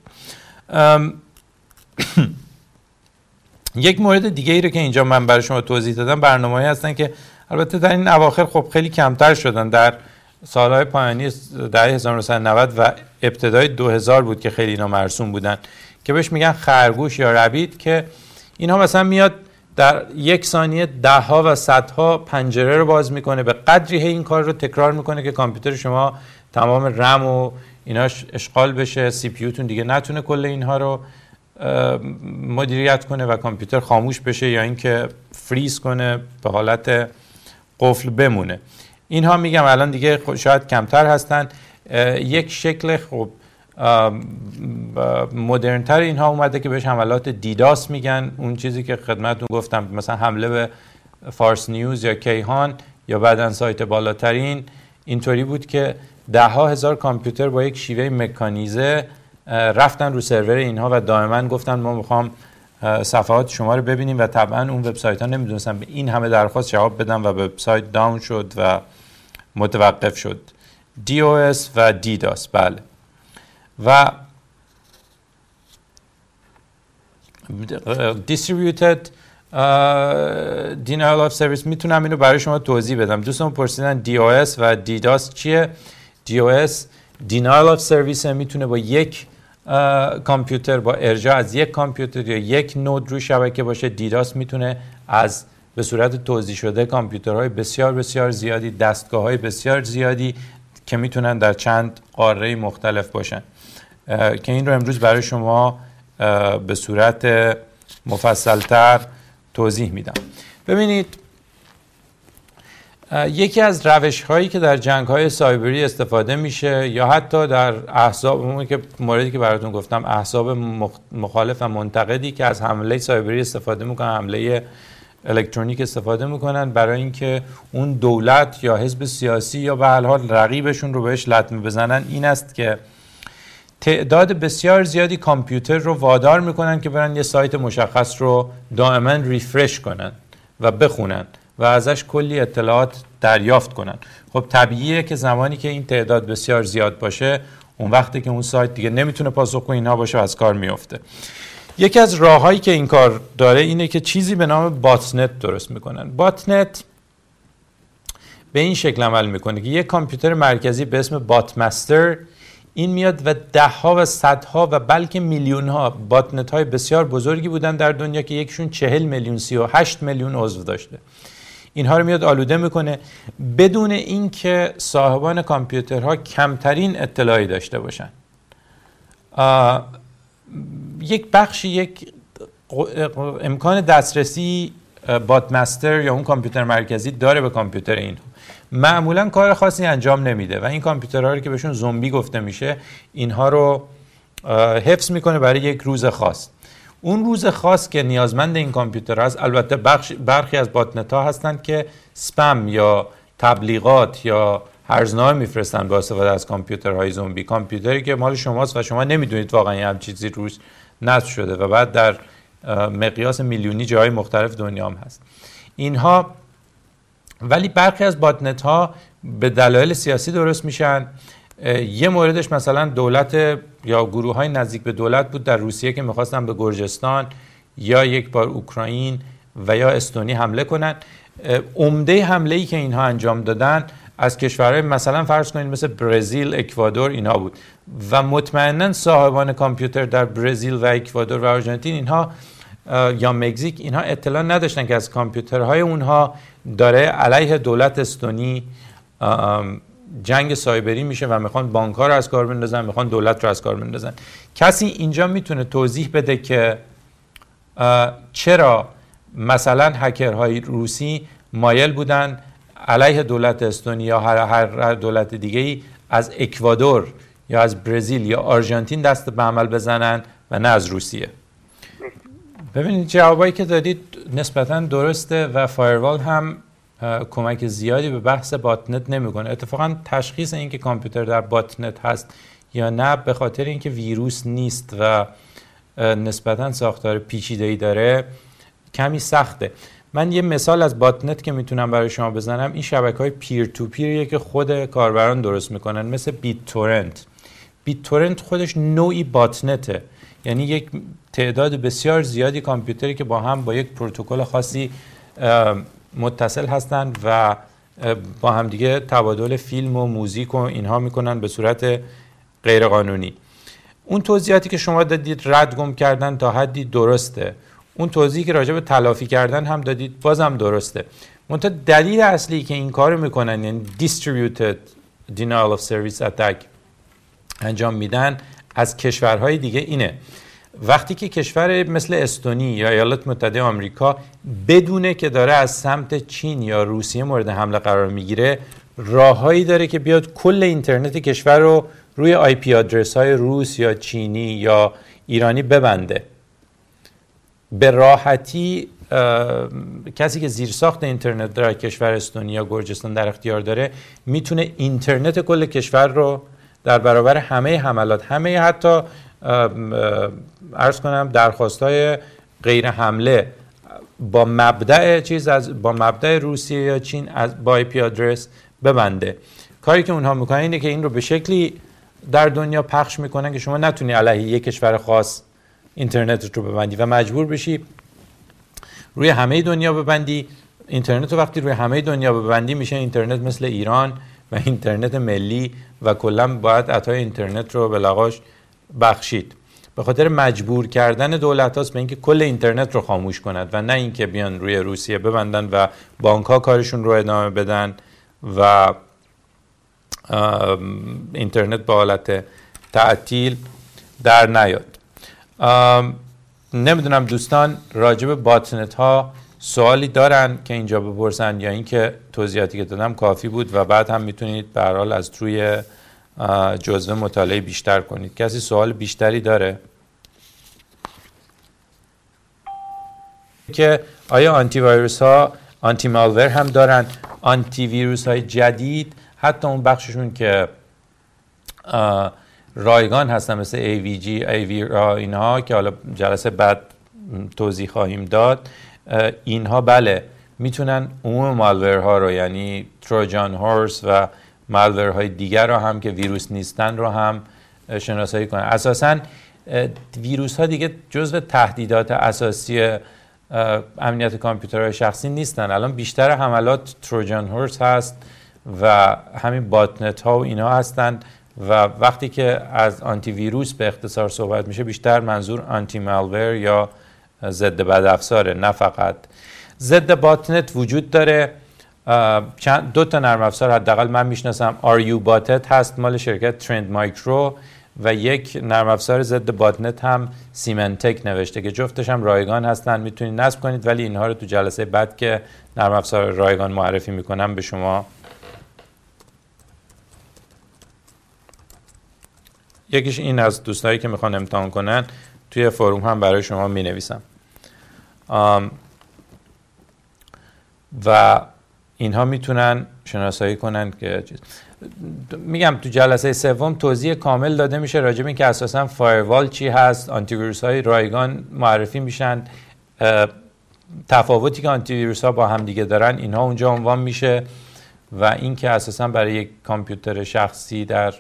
یک مورد دیگه ای رو که اینجا من برای شما توضیح دادم برنامه‌ای هستن که البته در این اواخر خب خیلی کمتر شدن. در سالهای پایانی دهه 1990 و ابتدای 2000 بود که خیلی اینا مرسوم بودن که بهش میگن خرگوش یا ربید که اینها مثلا میاد در یک ثانیه ده ها و صدها پنجره رو باز می‌کنه به قدری این کار رو تکرار می‌کنه که کامپیوتر شما تمام رم و ایناش اشغال بشه سی پی تون دیگه نتونه کل اینها رو مدیریت کنه و کامپیوتر خاموش بشه یا اینکه فریز کنه به حالت قفل بمونه. اینها میگم الان دیگه شاید کمتر هستن. یک شکل خب مدرنتر اینها اومده که بهش حملات دیداس میگن. اون چیزی که خدمتتون گفتم مثلا حمله به فارس نیوز یا کیهان یا بعدا سایت بالاترین اینطوری بود که ده ها هزار کامپیوتر با یک شیوه مکانیزه رفتن رو سرور اینها و دائما گفتن ما می‌خوام صفحات شما رو ببینیم و طبعا اون وبسایت ها نمی‌دونستن به این همه درخواست جواب بدن و وبسایت داون شد و متوقف شد. DOS و DDoS بله. و distributed denial of service می‌تونم اینو برای شما توضیح بدم. دوستان پرسیدن DOS و DDoS چیه؟ DOS denial of service می‌تونه با یک کامپیوتر با ارجاع از یک کامپیوتر یا یک نود روی شبکه باشه. دیداس می‌تونه از به صورت توضیح شده کامپیوترهای بسیار بسیار زیادی دستگاه های بسیار زیادی که می‌تونن در چند قاره مختلف باشن. که این رو امروز برای شما به صورت مفصلتر توضیح میدم. ببینید یکی از روش هایی که در جنگ های سایبری استفاده میشه یا حتی در احزاب که موردی که براتون گفتم احزاب مخالف و منتقدی که از حمله سایبری استفاده می‌کنن حمله الکترونیک استفاده می‌کنن برای اینکه اون دولت یا حزب سیاسی یا به هر حال رقیبشون رو بهش لطمه بزنن این است که تعداد بسیار زیادی کامپیوتر رو وادار می‌کنن که برن یه سایت مشخص رو دائما ریفرش کنن و بخونن. و ازش کلی اطلاعات دریافت کنن. خب طبیعیه که زمانی که این تعداد بسیار زیاد باشه اون وقتی که اون سایت دیگه نمی‌تونه پاسخ اینها باشه و از کار میفته یکی از راههایی که این کار داره اینه که چیزی به نام باتنت درست می‌کنن. باتنت به این شکل عمل می‌کنه که یک کامپیوتر مرکزی به اسم باتمستر این میاد و ده ها و صدها و بلکه میلیون ها باتنت های بسیار بزرگی بودن در دنیا که یکشون چهل میلیون سی و هشت میلیون عضو داشته. اینها رو میاد آلوده می‌کنه بدون اینکه صاحبان کامپیوترها کمترین اطلاعی داشته باشن. یک بخشی یک امکان دسترسی باتمستر یا اون کامپیوتر مرکزی داره به کامپیوتر این معمولا کار خاصی انجام نمیده و این کامپیوترها رو که بهشون زومبی گفته میشه اینها رو حفظ می‌کنه برای یک روز خاص. اون روز خاص که نیازمند این کامپیوتر هست البته بخش برخی از باتنت ها هستند که سپم یا تبلیغات یا هرزنامه میفرستن با استفاده از کامپیوترهای زومبی. کامپیوتری که مال شماست و شما نمی‌دونید واقعا هم چیزی روش نصب شده و بعد در مقیاس میلیونی جای مختلف دنیا هم هست. اینها ولی برخی از باتنت ها به دلایل سیاسی درست میشن. یه موردش مثلا دولت یا گروه های نزدیک به دولت بود در روسیه که می‌خواستن به گرجستان یا یک بار اوکراین و یا استونی حمله کنن. عمده حمله ای که اینها انجام دادن از کشورهای مثلا فرض کنید مثل برزیل، اکوادور اینها بود. و مطمئنا صاحبان کامپیوتر در برزیل و اکوادور و آرژانتین اینها یا مکزیک اینها اطلاع نداشتن که از کامپیوترهای اونها داره علیه دولت استونی جنگ سایبری میشه و می‌خوان بانک رو از کار بندازن می‌خوان دولت رو از کار بندازن. کسی اینجا می‌تونه توضیح بده که چرا مثلا هکرهای روسی مایل بودن علیه دولت استونیا یا هر, هر دولت دیگه ای از اکوادور یا از برزیل یا آرژانتین دست به عمل بزنن و نه از روسیه. ببینید جوابایی که دادید نسبتا درسته و فایروال هم کمک زیادی به بحث باتنت نمی‌کنه. اتفاقا تشخیص اینکه کامپیوتر در باتنت هست یا نه به خاطر اینکه ویروس نیست و نسبتا ساختار پیچیده ای داره کمی سخته. من یه مثال از باتنت که می‌تونم برای شما بزنم. این شبکه های پیر تو پیریه که خود کاربران درست می‌کنن مثل بیت تورنت بیت تورنت خودش نوعی باتنته. یعنی یک تعداد بسیار زیادی کامپیوتری که با هم با یک پروتکل خاصی متصل هستند و با همدیگه تبادل فیلم و موزیک و اینها می‌کنن به صورت غیرقانونی. اون توضیحاتی که شما دادید رد گم کردن تا حدی درسته. اون توضیحی که راجع به تلافی کردن هم دادید بازم درسته. منتها دلیل اصلی که این کار می‌کنن یعنی distributed denial of service attack انجام میدن از کشورهای دیگه اینه. وقتی که کشور مثل استونی یا ایالات متحده آمریکا بدونه که داره از سمت چین یا روسیه مورد حمله قرار می‌گیره راههایی داره که بیاد کل اینترنت کشور رو روی آی پی آدرس های روس یا چینی یا ایرانی ببنده. به راحتی کسی که زیرساخت اینترنت در کشور استونیا گرجستان در اختیار داره می‌تونه اینترنت کل کشور رو در برابر همه حملات همه حتی ارز کنم درخواست های غیر حمله با مبدع چیز از با مبدع روسیه یا چین از با پی آدرس ببنده. کاری که اونها می‌کنن اینه که این رو به شکلی در دنیا پخش می‌کنن که شما نتونی علیه یک کشور خاص اینترنت رو ببندی و مجبور بشی روی همه دنیا ببندی. اینترنت رو وقتی روی همه دنیا ببندی میشه اینترنت مثل ایران و اینترنت ملی و کلا باید عطای اینترنت رو به لغاش بخشید. به خاطر مجبور کردن دولت هاست به اینکه کل اینترنت رو خاموش کند و نه اینکه بیان روی روسیه ببندن و بانک ها کارشون رو ادامه بدن و اینترنت به حالت تعطیل در نیاد. نمی‌دونم دوستان راجب باتنت ها سوالی دارن که اینجا بپرسن یا اینکه توضیحاتی که دادم کافی بود و بعد هم می‌تونید به حال از توی جزوه مطالعه بیشتر کنید. کسی سوال بیشتری داره؟ که آیا آنتی ویروس ها آنتی مالور هم دارن؟ آنتی ویروس های جدید حتی اون بخششون که رایگان هستن مثل AVG, AV اینها که حالا جلسه بعد توضیح خواهیم داد اینها بله می‌تونن عموم مالور ها رو یعنی تروجان هورس و مالور های دیگر رو هم که ویروس نیستن رو هم شناسایی کنن. اساسا ویروس ها دیگه جزو تهدیدات اساسی امنیت کامپیوترهای شخصی نیستن. الان بیشتر حملات تروجان هورس هست و همین باتنت ها و اینا هستند و وقتی که از آنتی ویروس به اختصار صحبت میشه بیشتر منظور آنتی مالور یا ضد بد افزاره نه فقط. ضد botnet وجود داره. چند دو تا نرم افزار حداقل من می‌شناسم. RUBotted هست مال شرکت ترند مایکرو و یک نرم افزار ضد botnet هم سیمنتک نوشته که جفتش هم رایگان هستن. می‌تونید نصب کنید ولی اینها رو تو جلسه بعد که نرم افزار رایگان معرفی می‌کنم به شما. یکیش این از دوستایی که می‌خوان امتحان کنن. توی فروم هم برای شما می نویسم و اینها می‌تونن شناسایی کنن که میگم تو جلسه سوم توضیح کامل داده میشه راجع به اینکه اساسا فایروال چی هست آنتی ویروس های رایگان معرفی میشن تفاوتی که آنتی ویروس ها با هم دیگه دارن اینها اونجا عنوان میشه و اینکه اساسا برای یک کامپیوتر شخصی در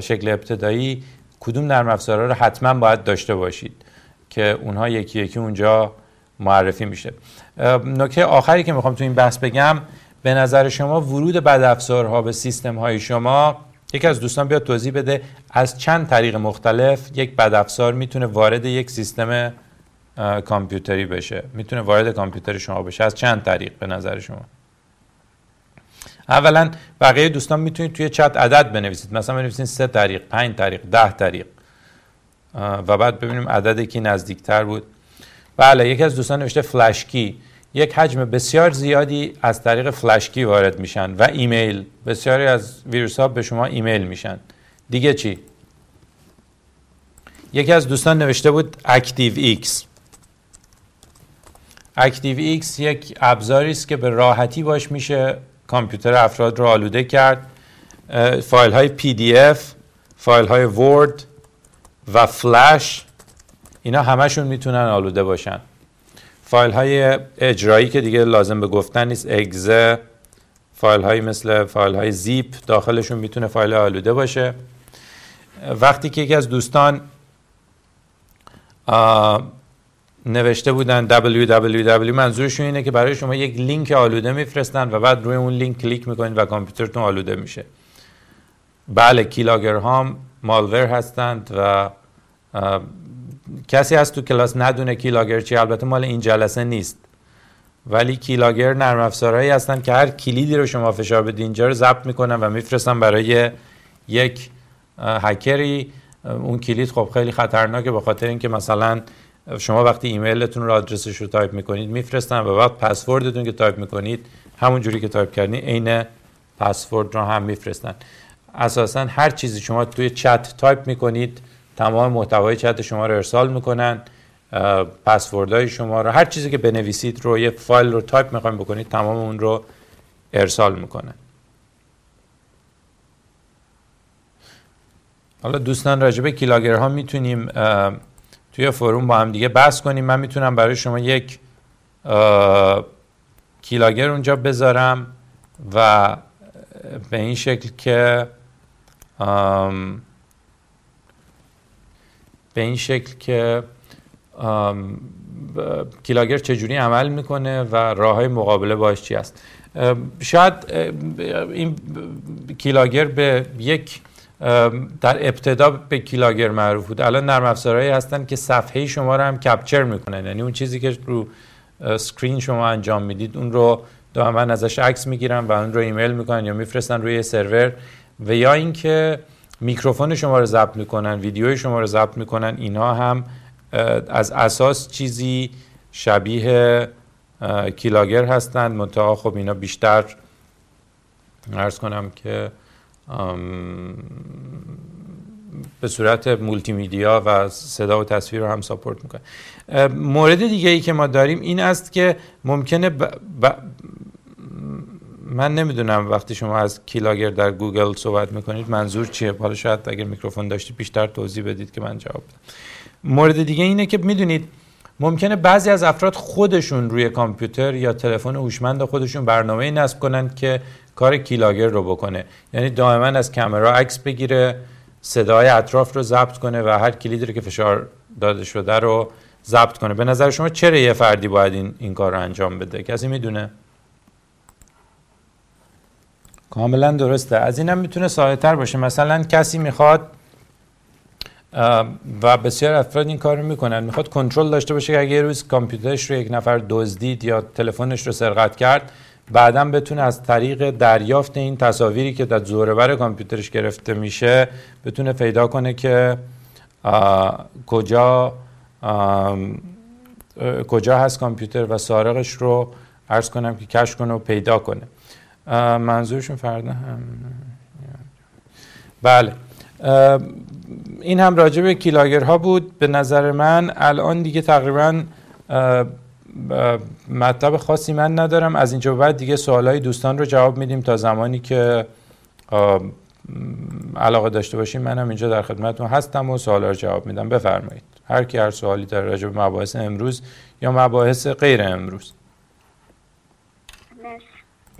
شکل ابتدایی کدوم نرم افزارها رو حتما باید داشته باشید که اونها یکی یکی اونجا معرفی میشه. نکته آخری که می‌خوام تو این بحث بگم به نظر شما ورود بد افزارها به سیستم های شما یکی از دوستان بیاد توضیح بده از چند طریق مختلف یک بد افزار می‌تونه وارد یک سیستم کامپیوتری بشه. می‌تونه وارد کامپیوتر شما بشه. از چند طریق به نظر شما؟ اولا بقیه دوستان می‌تونید توی چت عدد بنویسید. مثلا بنویسید سه طریق پنج طریق ده طریق. و بعد ببینیم عدد کی نزدیکتر بود. بله یکی از دوستان نوشته flash key. یک حجم بسیار زیادی از طریق flash key وارد میشن و ایمیل. بسیاری از ویروس ها به شما ایمیل میشن. دیگه چی؟ یکی از دوستان نوشته بود ActiveX. ActiveX یک ابزاری است که به راحتی باش میشه کامپیوتر افراد رو آلوده کرد. فایل های PDF فایل های Word و فلش اینا همشون می‌تونن آلوده باشن. فایل های اجرایی که دیگه لازم به گفتن نیست exe فایل های مثل فایل های زیپ داخلشون می‌تونه فایل آلوده باشه. وقتی که یکی از دوستان نوشته بودن www منظورشون اینه که برای شما یک لینک آلوده میفرستن و بعد روی اون لینک کلیک می‌کنید و کامپیوترتون آلوده میشه. بله keylogger هم malware هستند و کسی هست تو کلاس ندونه keylogger چی البته مال این جلسه نیست. ولی keylogger نرم افزارهایی هستن که هر کلیدی رو شما فشار بدید اینجا رو ضبط می‌کنن و میفرستن برای یک هکری. اون کلید خب خیلی خطرناکه به خاطر اینکه مثلا شما وقتی ایمیلتون رو آدرسش رو تایپ می‌کنید میفرستن و بعد پسوردتون که تایپ می‌کنید همون جوری که تایپ کردین عین پسورد رو هم میفرستن. اساسا هر چیزی شما توی چت تایپ می‌کنید تمام محتوای چت شما رو ارسال می‌کنن پسوردهای شما رو هر چیزی که بنویسید رو یه فایل رو تایپ می‌خوایم بکنید تمام اون رو ارسال می‌کنن. حالا دوستان راجبه keylogger ها می‌تونیم توی forum با هم دیگه بحث کنیم. من می‌تونم برای شما یک keylogger اونجا بذارم و به این شکل که به این شکل که keylogger چجوری عمل می‌کنه و راه های مقابله باش چی است. شاید این keylogger به یک در ابتدا به keylogger معروف بود. الان نرم افزارهایی هستن که صفحه شما رو هم capture می‌کنن. یعنی اون چیزی که رو screen شما انجام می‌دید اون رو دائما ازش عکس می‌گیرن و اون رو ایمیل می‌کنن یا میفرستن روی سرور. و یا اینکه میکروفون شما رو ضبط می‌کنن ویدیوی شما رو ضبط می‌کنن اینها هم از اساس چیزی شبیه keylogger هستند منتها خب اینا بیشتر عرض کنم که به صورت مولتی میدیا و صدا و تصویر رو هم support می‌کنه مورد دیگه ای که ما داریم این است که ممکنه من نمی‌دونم وقتی شما از keylogger در گوگل صحبت می‌کنید منظور چیه؟ حالا شاید اگر میکروفون داشتی بیشتر توضیح بدید که من جواب بدم. مورد دیگه اینه که می‌دونید ممکنه بعضی از افراد خودشون روی کامپیوتر یا تلفن هوشمند خودشون برنامه نصب کنن که کار کیلاگر رو بکنه. یعنی دائما از کامرا عکس بگیره صدای اطراف رو ضبط کنه و هر کلیدی رو که فشار داده شده رو ضبط کنه. به نظر شما چرا یه فردی باید این, این کار رو انجام بده؟ کسی می‌دونه؟ کاملا درسته. از اینم می‌تونه ساده تر باشه. مثلا کسی می‌خواد و بسیار افراد این کار رو می‌کنن. می‌خواد کنترل داشته باشه که اگه یه روز کامپیوترش رو یک نفر دزدید یا تلفنش رو سرقت کرد بعدا بتونه از طریق دریافت این تصاویری که در بر کامپیوترش گرفته میشه بتونه پیدا کنه که کجا کجا هست کامپیوتر و سارقش رو عرض کنم که کش کنه و پیدا کنه. منظورشون فردا هم. بله. این هم راجع به کیلاگرها بود. به نظر من الان دیگه تقریبا مطلب خاصی من ندارم. از اینجا بعد دیگه سوالای دوستان رو جواب میدیم تا زمانی که علاقه داشته باشیم منم اینجا در خدمتتون هستم و سوالا رو جواب میدم. بفرمایید. هر کی هر سوالی داره راجع به مباحث امروز یا مباحث غیر امروز.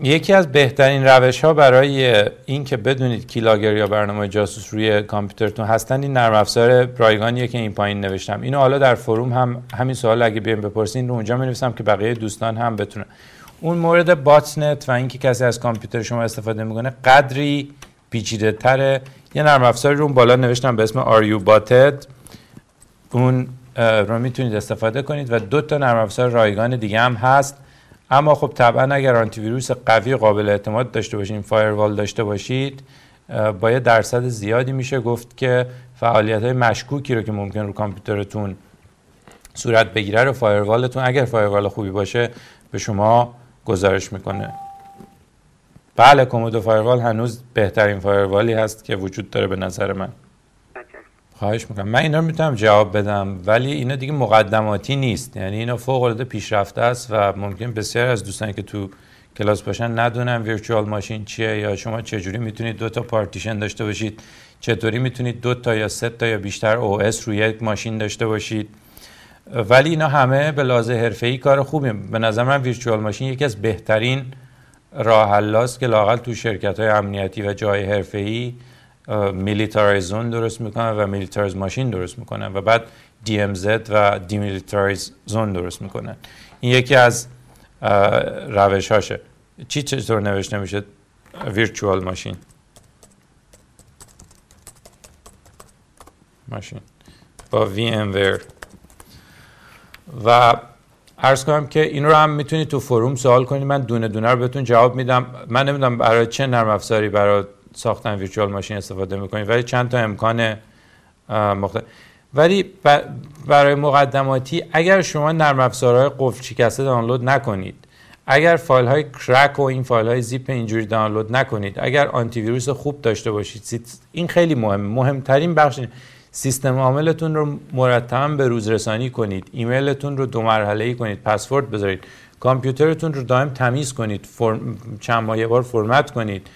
یکی از بهترین روش ها برای این که بدونید keylogger یا برنامه جاسوس روی کامپیوترتون هستن این نرم افزار رایگانیه که این پایین نوشتم. اینو حالا در forum هم همین سوال اگه بیایم بپرسین رو اونجا می نویسم که بقیه دوستان هم بتونن. اون مورد botnet و اینکه کسی از کامپیوتر شما استفاده می‌کنه قدری پیچیده تره. یه نرم افزاری رو اون بالا نوشتم به اسم RUBotted اون رو می‌تونید استفاده کنید و دو تا نرم افزار رایگان دیگه هم هست. اما خب طبعا اگر آنتی ویروس قوی قابل اعتماد داشته باشید firewall داشته باشید با یه درصد زیادی میشه گفت که فعالیت های مشکوکی رو که ممکن رو کامپیوترتون صورت بگیره رو firewall تون اگر firewall خوبی باشه به شما گزارش می‌کنه. بله Comodo firewall هنوز بهترین firewall ی هست که وجود داره به نظر من. خواهش می‌کنم. من اینا رو می‌تونم جواب بدم ولی اینا دیگه مقدماتی نیست. یعنی اینا فوق العاده پیشرفته است و ممکن بسیار از دوستانی که تو کلاس باشن ندونن virtual machine چیه یا شما چجوری می‌تونید دو تا پارتیشن داشته باشید چطوری می‌تونید دو تا یا سه تا یا بیشتر OS روی یک ماشین داشته باشید. ولی اینا همه به لحاظ حرفه‌ای کار خوبی. به نظر من virtual machine یکی از بهترین راه که لااقل تو شرکت های امنیتی و جای حرفه‌ای militarized zone درست می‌کنن و militarized machine درست می‌کنن و بعد DMZ و demilitarized zone درست می‌کنن این یکی از روش هاشه چی چطور نوشته میشه؟ ویرچوال ماشین ماشین با VMware. و عرض کنم که این رو هم می‌تونید تو فروم سوال کنید من دونه دونه رو بهتون جواب میدم. من نمی‌دونم برای چه نرم افزاری برای ساختن ویرچوال ماشین استفاده می‌کنید ولی چند تا امکان مختلف ولی برای مقدماتی اگر شما نرم افزارهای قفل شکسته دانلود نکنید اگر فایل های crack و این فایل های زیپ اینجوری دانلود نکنید اگر آنتی ویروس خوب داشته باشید این خیلی مهم مهمترین بخش سیستم عاملتون رو مرتبا به روز رسانی کنید. ایمیلتون رو دو مرحله ای کنید. پسورد بذارید. کامپیوترتون رو دائم تمیز کنید. فرم، چند ماه بار فرمت کنید.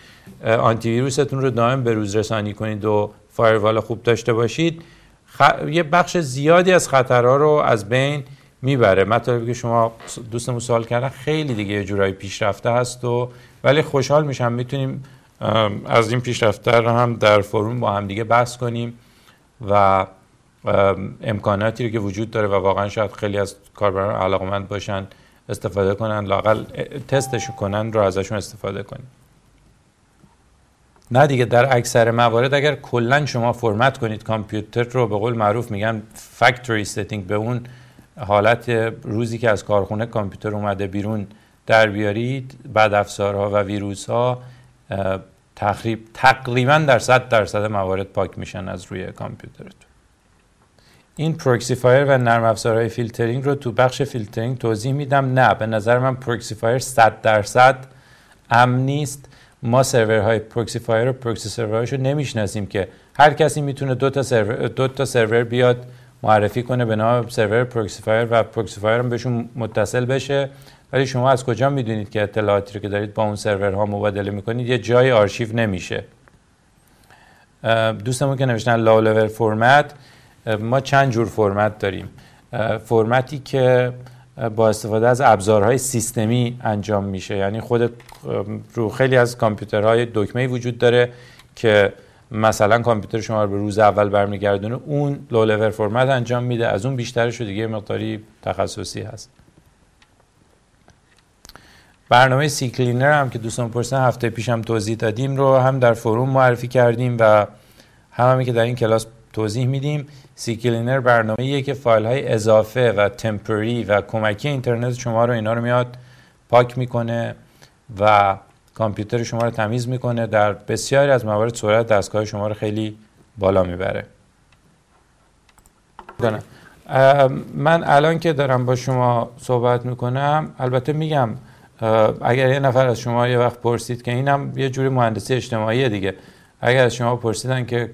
آنتی ویروستون رو دائم به روز رسانی کنید و firewall خوب داشته باشید. یه بخش زیادی از خطرها رو از بین می‌بره. مطلبی که شما دوستمون سوال کردن خیلی دیگه جورایی پیشرفته هست و ولی خوشحال میشم می‌تونیم از این پیشرفته رو هم در فروم با هم دیگه بحث کنیم و امکاناتی رو که وجود داره و واقعا شاید خیلی از کاربران علاقمند باشن استفاده کنن لاقل تستشون کنن رو ازشون استفاده کنیم. نه دیگه در اکثر موارد اگر کلا شما فرمت کنید کامپیوتر رو به قول معروف میگن factory setting به اون حالت روزی که از کارخونه کامپیوتر اومده بیرون در بیارید بدافزارها و ویروس ها تقریب تقریبا در صد درصد موارد پاک میشن از روی کامپیوترتون. این Proxifier و نرم افزارهای فیلترینگ رو تو بخش فیلترینگ توضیح میدم. نه به نظر من Proxifier 100 درصد امن نیست. ما سرورهای Proxifier و proxy server هاشو نمی‌شناسیم که هر کسی می‌تونه دو تا سرور دو تا سرور بیاد معرفی کنه به نام سرور Proxifier و Proxifier هم بهشون متصل بشه. ولی شما از کجا می‌دونید که اطلاعاتی رو که دارید با اون سرورها مبادله می‌کنید؟ یه جای آرشیو نمیشه. دوستمون که نوشتن low level format ما چند جور فرمت داریم. فرمتی که با استفاده از ابزارهای سیستمی انجام میشه. یعنی خود رو خیلی از کامپیوترهای دکمه وجود داره که مثلا کامپیوتر شما رو به روز اول برمیگردونه اون لو لول فرمت انجام میده از اون بیشترش دیگه مقداری تخصصی هست. برنامه سی کلینر هم که دوستان پرسن هفته پیشم توضیح دادیم رو هم در فروم معرفی کردیم و هم همی که در این کلاس توضیح میدیم. سی کلینر برنامه که فایل های اضافه و تمپوری و کمکی اینترنت شما رو اینا رو میاد پاک می‌کنه و کامپیوتر شما رو تمیز می‌کنه در بسیاری از موارد سرعت دستگاه شما رو خیلی بالا می‌بره. من الان که دارم با شما صحبت می‌کنم البته میگم اگر یه نفر از شما یه وقت پرسید که اینم یه جوری مهندسی اجتماعی دیگه. اگر از شما پرسیدن که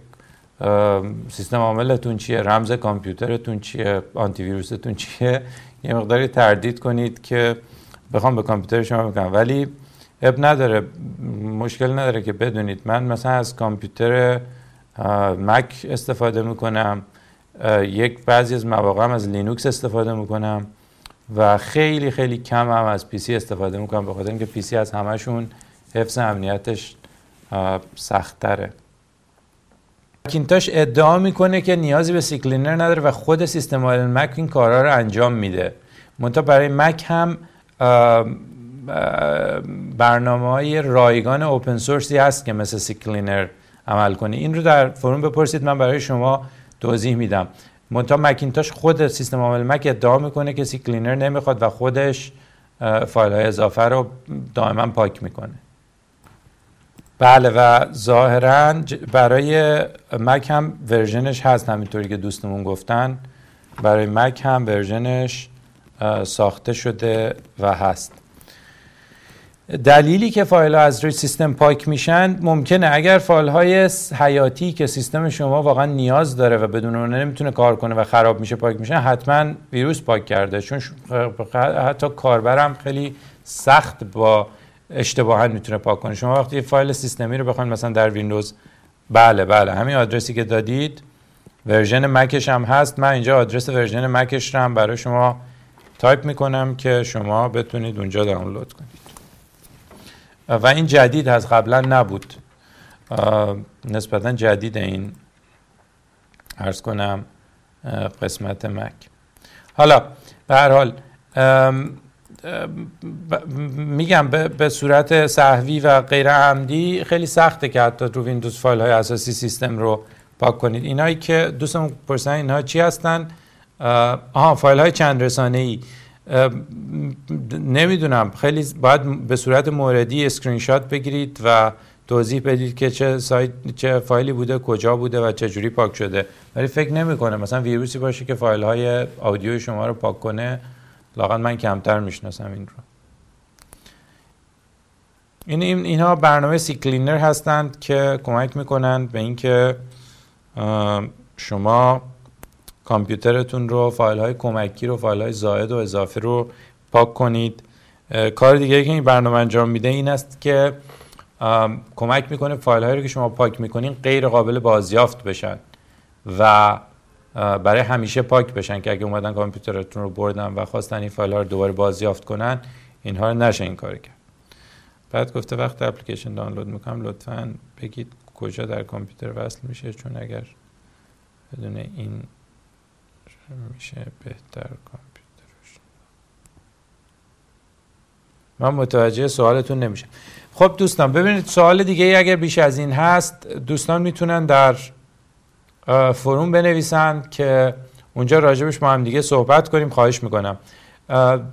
سیستم عاملتون چیه؟ رمز کامپیوترتون چیه؟ آنتی ویروستون چیه؟ یه مقداری تردید کنید که بخوام به کامپیوتر شما بکنم ولی عیب نداره مشکل نداره که بدونید. من مثلا از کامپیوتر مک استفاده می‌کنم یک بعضی از مواقع از لینوکس استفاده می‌کنم و خیلی خیلی کم هم از PC استفاده می‌کنم به خاطر اینکه PC از همشون حفظ امنیتش سخت تره مکینتاش ادعا می‌کنه که نیازی به CCleaner نداره و خود سیستم عامل مک این کارها رو انجام میده. منتها برای مک هم برنامه های رایگان open source ی هست که مثل CCleaner عمل کنه. این رو در forum بپرسید من برای شما توضیح میدم. منتها مکینتاش خود سیستم عامل مک ادعا می‌کنه که CCleaner نمی‌خواد و خودش فایل های اضافه رو دائما پاک می‌کنه. بله و ظاهرا برای مک هم ورژنش هست همینطوری که دوستمون گفتن. برای مک هم ورژنش ساخته شده و هست. دلیلی که فایل ها از روی سیستم پاک میشن ممکنه اگر فایل های حیاتی که سیستم شما واقعا نیاز داره و بدون اون نمی‌تونه کار کنه و خراب میشه پاک میشن حتما ویروس پاک کرده. چون حتی کاربرم خیلی سخت با اشتباها می‌تونه پاک کنه. شما وقتی فایل سیستمی رو بخواید مثلا در ویندوز بله بله همین آدرسی که دادید version مکش هم هست. من اینجا آدرس version مکش رو هم برای شما تایپ می‌کنم که شما بتونید اونجا دانلود کنید. و این جدید از قبلا نبود. نسبتا جدید این عرض کنم قسمت مک. حالا به هر حال میگم به صورت سهوی و غیر عمدی خیلی سخته که حتی رو ویندوز فایل های اساسی سیستم رو پاک کنید. اینایی که دوستم پرسن اینها چی هستن؟ آها فایل های چند رسانه ای نمی‌دونم. خیلی باید به صورت موردی اسکرین شات بگیرید و توضیح بدید که چه سایت چه فایلی بوده کجا بوده و چه جوری پاک شده. ولی فکر نمی‌کنه. مثلا ویروسی باشه که فایل های audio شما رو پاک کنه. لااقل من کمتر می‌شناسم این رو. این اینها برنامه CCleaner هستند که کمک می‌کنند به اینکه شما کامپیوترتون رو فایل های کمکی رو فایل های زائد و اضافه رو پاک کنید. کار دیگه که این برنامه انجام میده این است که کمک می‌کنه فایل هایی رو که شما پاک می‌کنین غیر قابل بازیافت بشن و برای همیشه پاک بشن که اگه اومدن کامپیوترتون رو بردن و خواستن این فایل ها رو دوباره بازیافت کنن اینها رو نشه این کار کرد. بعد گفته وقت اپلیکیشن دانلود می‌کنم لطفا بگید کجا در کامپیوتر وصل میشه چون اگر بدون این میشه بهتر کامپیوترش من متوجه سوالتون نمیشم. خب دوستان ببینید سوال دیگه اگر بیش از این هست دوستان می‌تونن در فروم بنویسن که اونجا راجبش ما هم دیگه صحبت کنیم خواهش می‌کنم.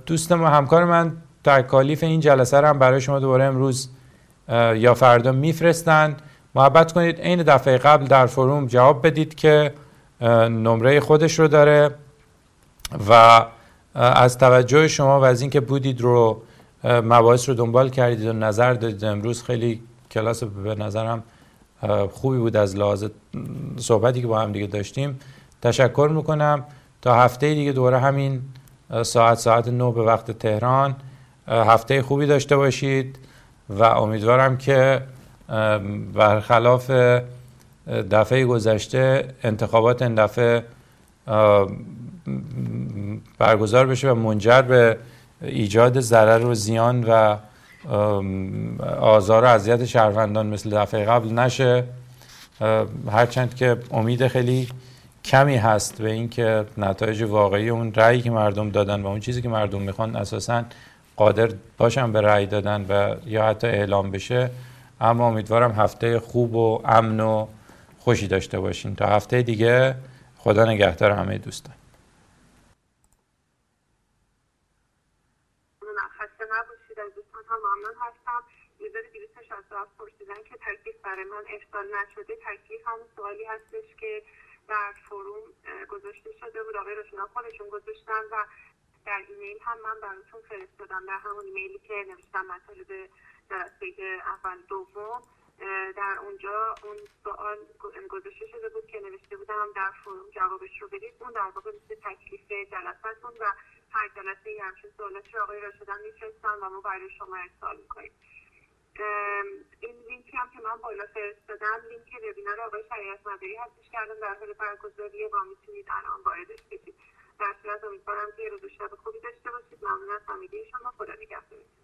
دوست ما همکار من تکالیف این جلسه رو هم برای شما دوباره امروز یا فردا میفرستن. محبت کنید عین دفعه قبل در فروم جواب بدید که نمره خودش رو داره و از توجه شما و از اینکه بودید رو مباحث رو دنبال کردید و نظر دادید. امروز خیلی کلاس به نظرم خوبی بود از لحاظ صحبتی که با هم دیگه داشتیم. تشکر می‌کنم. تا هفته دیگه دوره همین ساعت ساعت نو به وقت تهران. هفته خوبی داشته باشید و امیدوارم که برخلاف دفعه گذشته انتخابات این دفعه برگزار بشه و منجر به ایجاد ضرر و زیان و آزار و اذیت شهروندان مثل دفعه قبل نشه. هرچند که امید خیلی کمی هست به اینکه نتایج واقعی اون رأیی که مردم دادن و اون چیزی که مردم می‌خوان اساسا قادر باشن به رأی دادن و یا حتی اعلام بشه. اما امیدوارم هفته خوب و امن و خوشی داشته باشین. تا هفته دیگه خدا نگهدار همه دوستان. که تکلیف برای من افضال نشده. تکلیف همون سوالی هستش که در فروم گذاشته شده بود. آقای رشنا خودشون گذاشتن و در ایمیل هم من براتون فرستادم. در همون ایمیلی که نوشتم مطالب جلسه اول دوم در اونجا اون سوال گذاشته شده بود که نوشته بودم در فروم جوابش رو بدید. اون در واقع مثل تکلیف جلسهتون و هر جلسه ای همچین سوالات رو آقای راشدن میفرستن و ما برای شما ارسال می‌کنیم. این لینکی هم که من بالا فرستادم لینک وبینار آقای شریعت مداری هستش کردم در حال برگزاری و می‌تونید الان واردش بشید در صورت امیدوارم که روز شب خوبی داشته باشید. ممنون از همگی شما. خدا نگهدار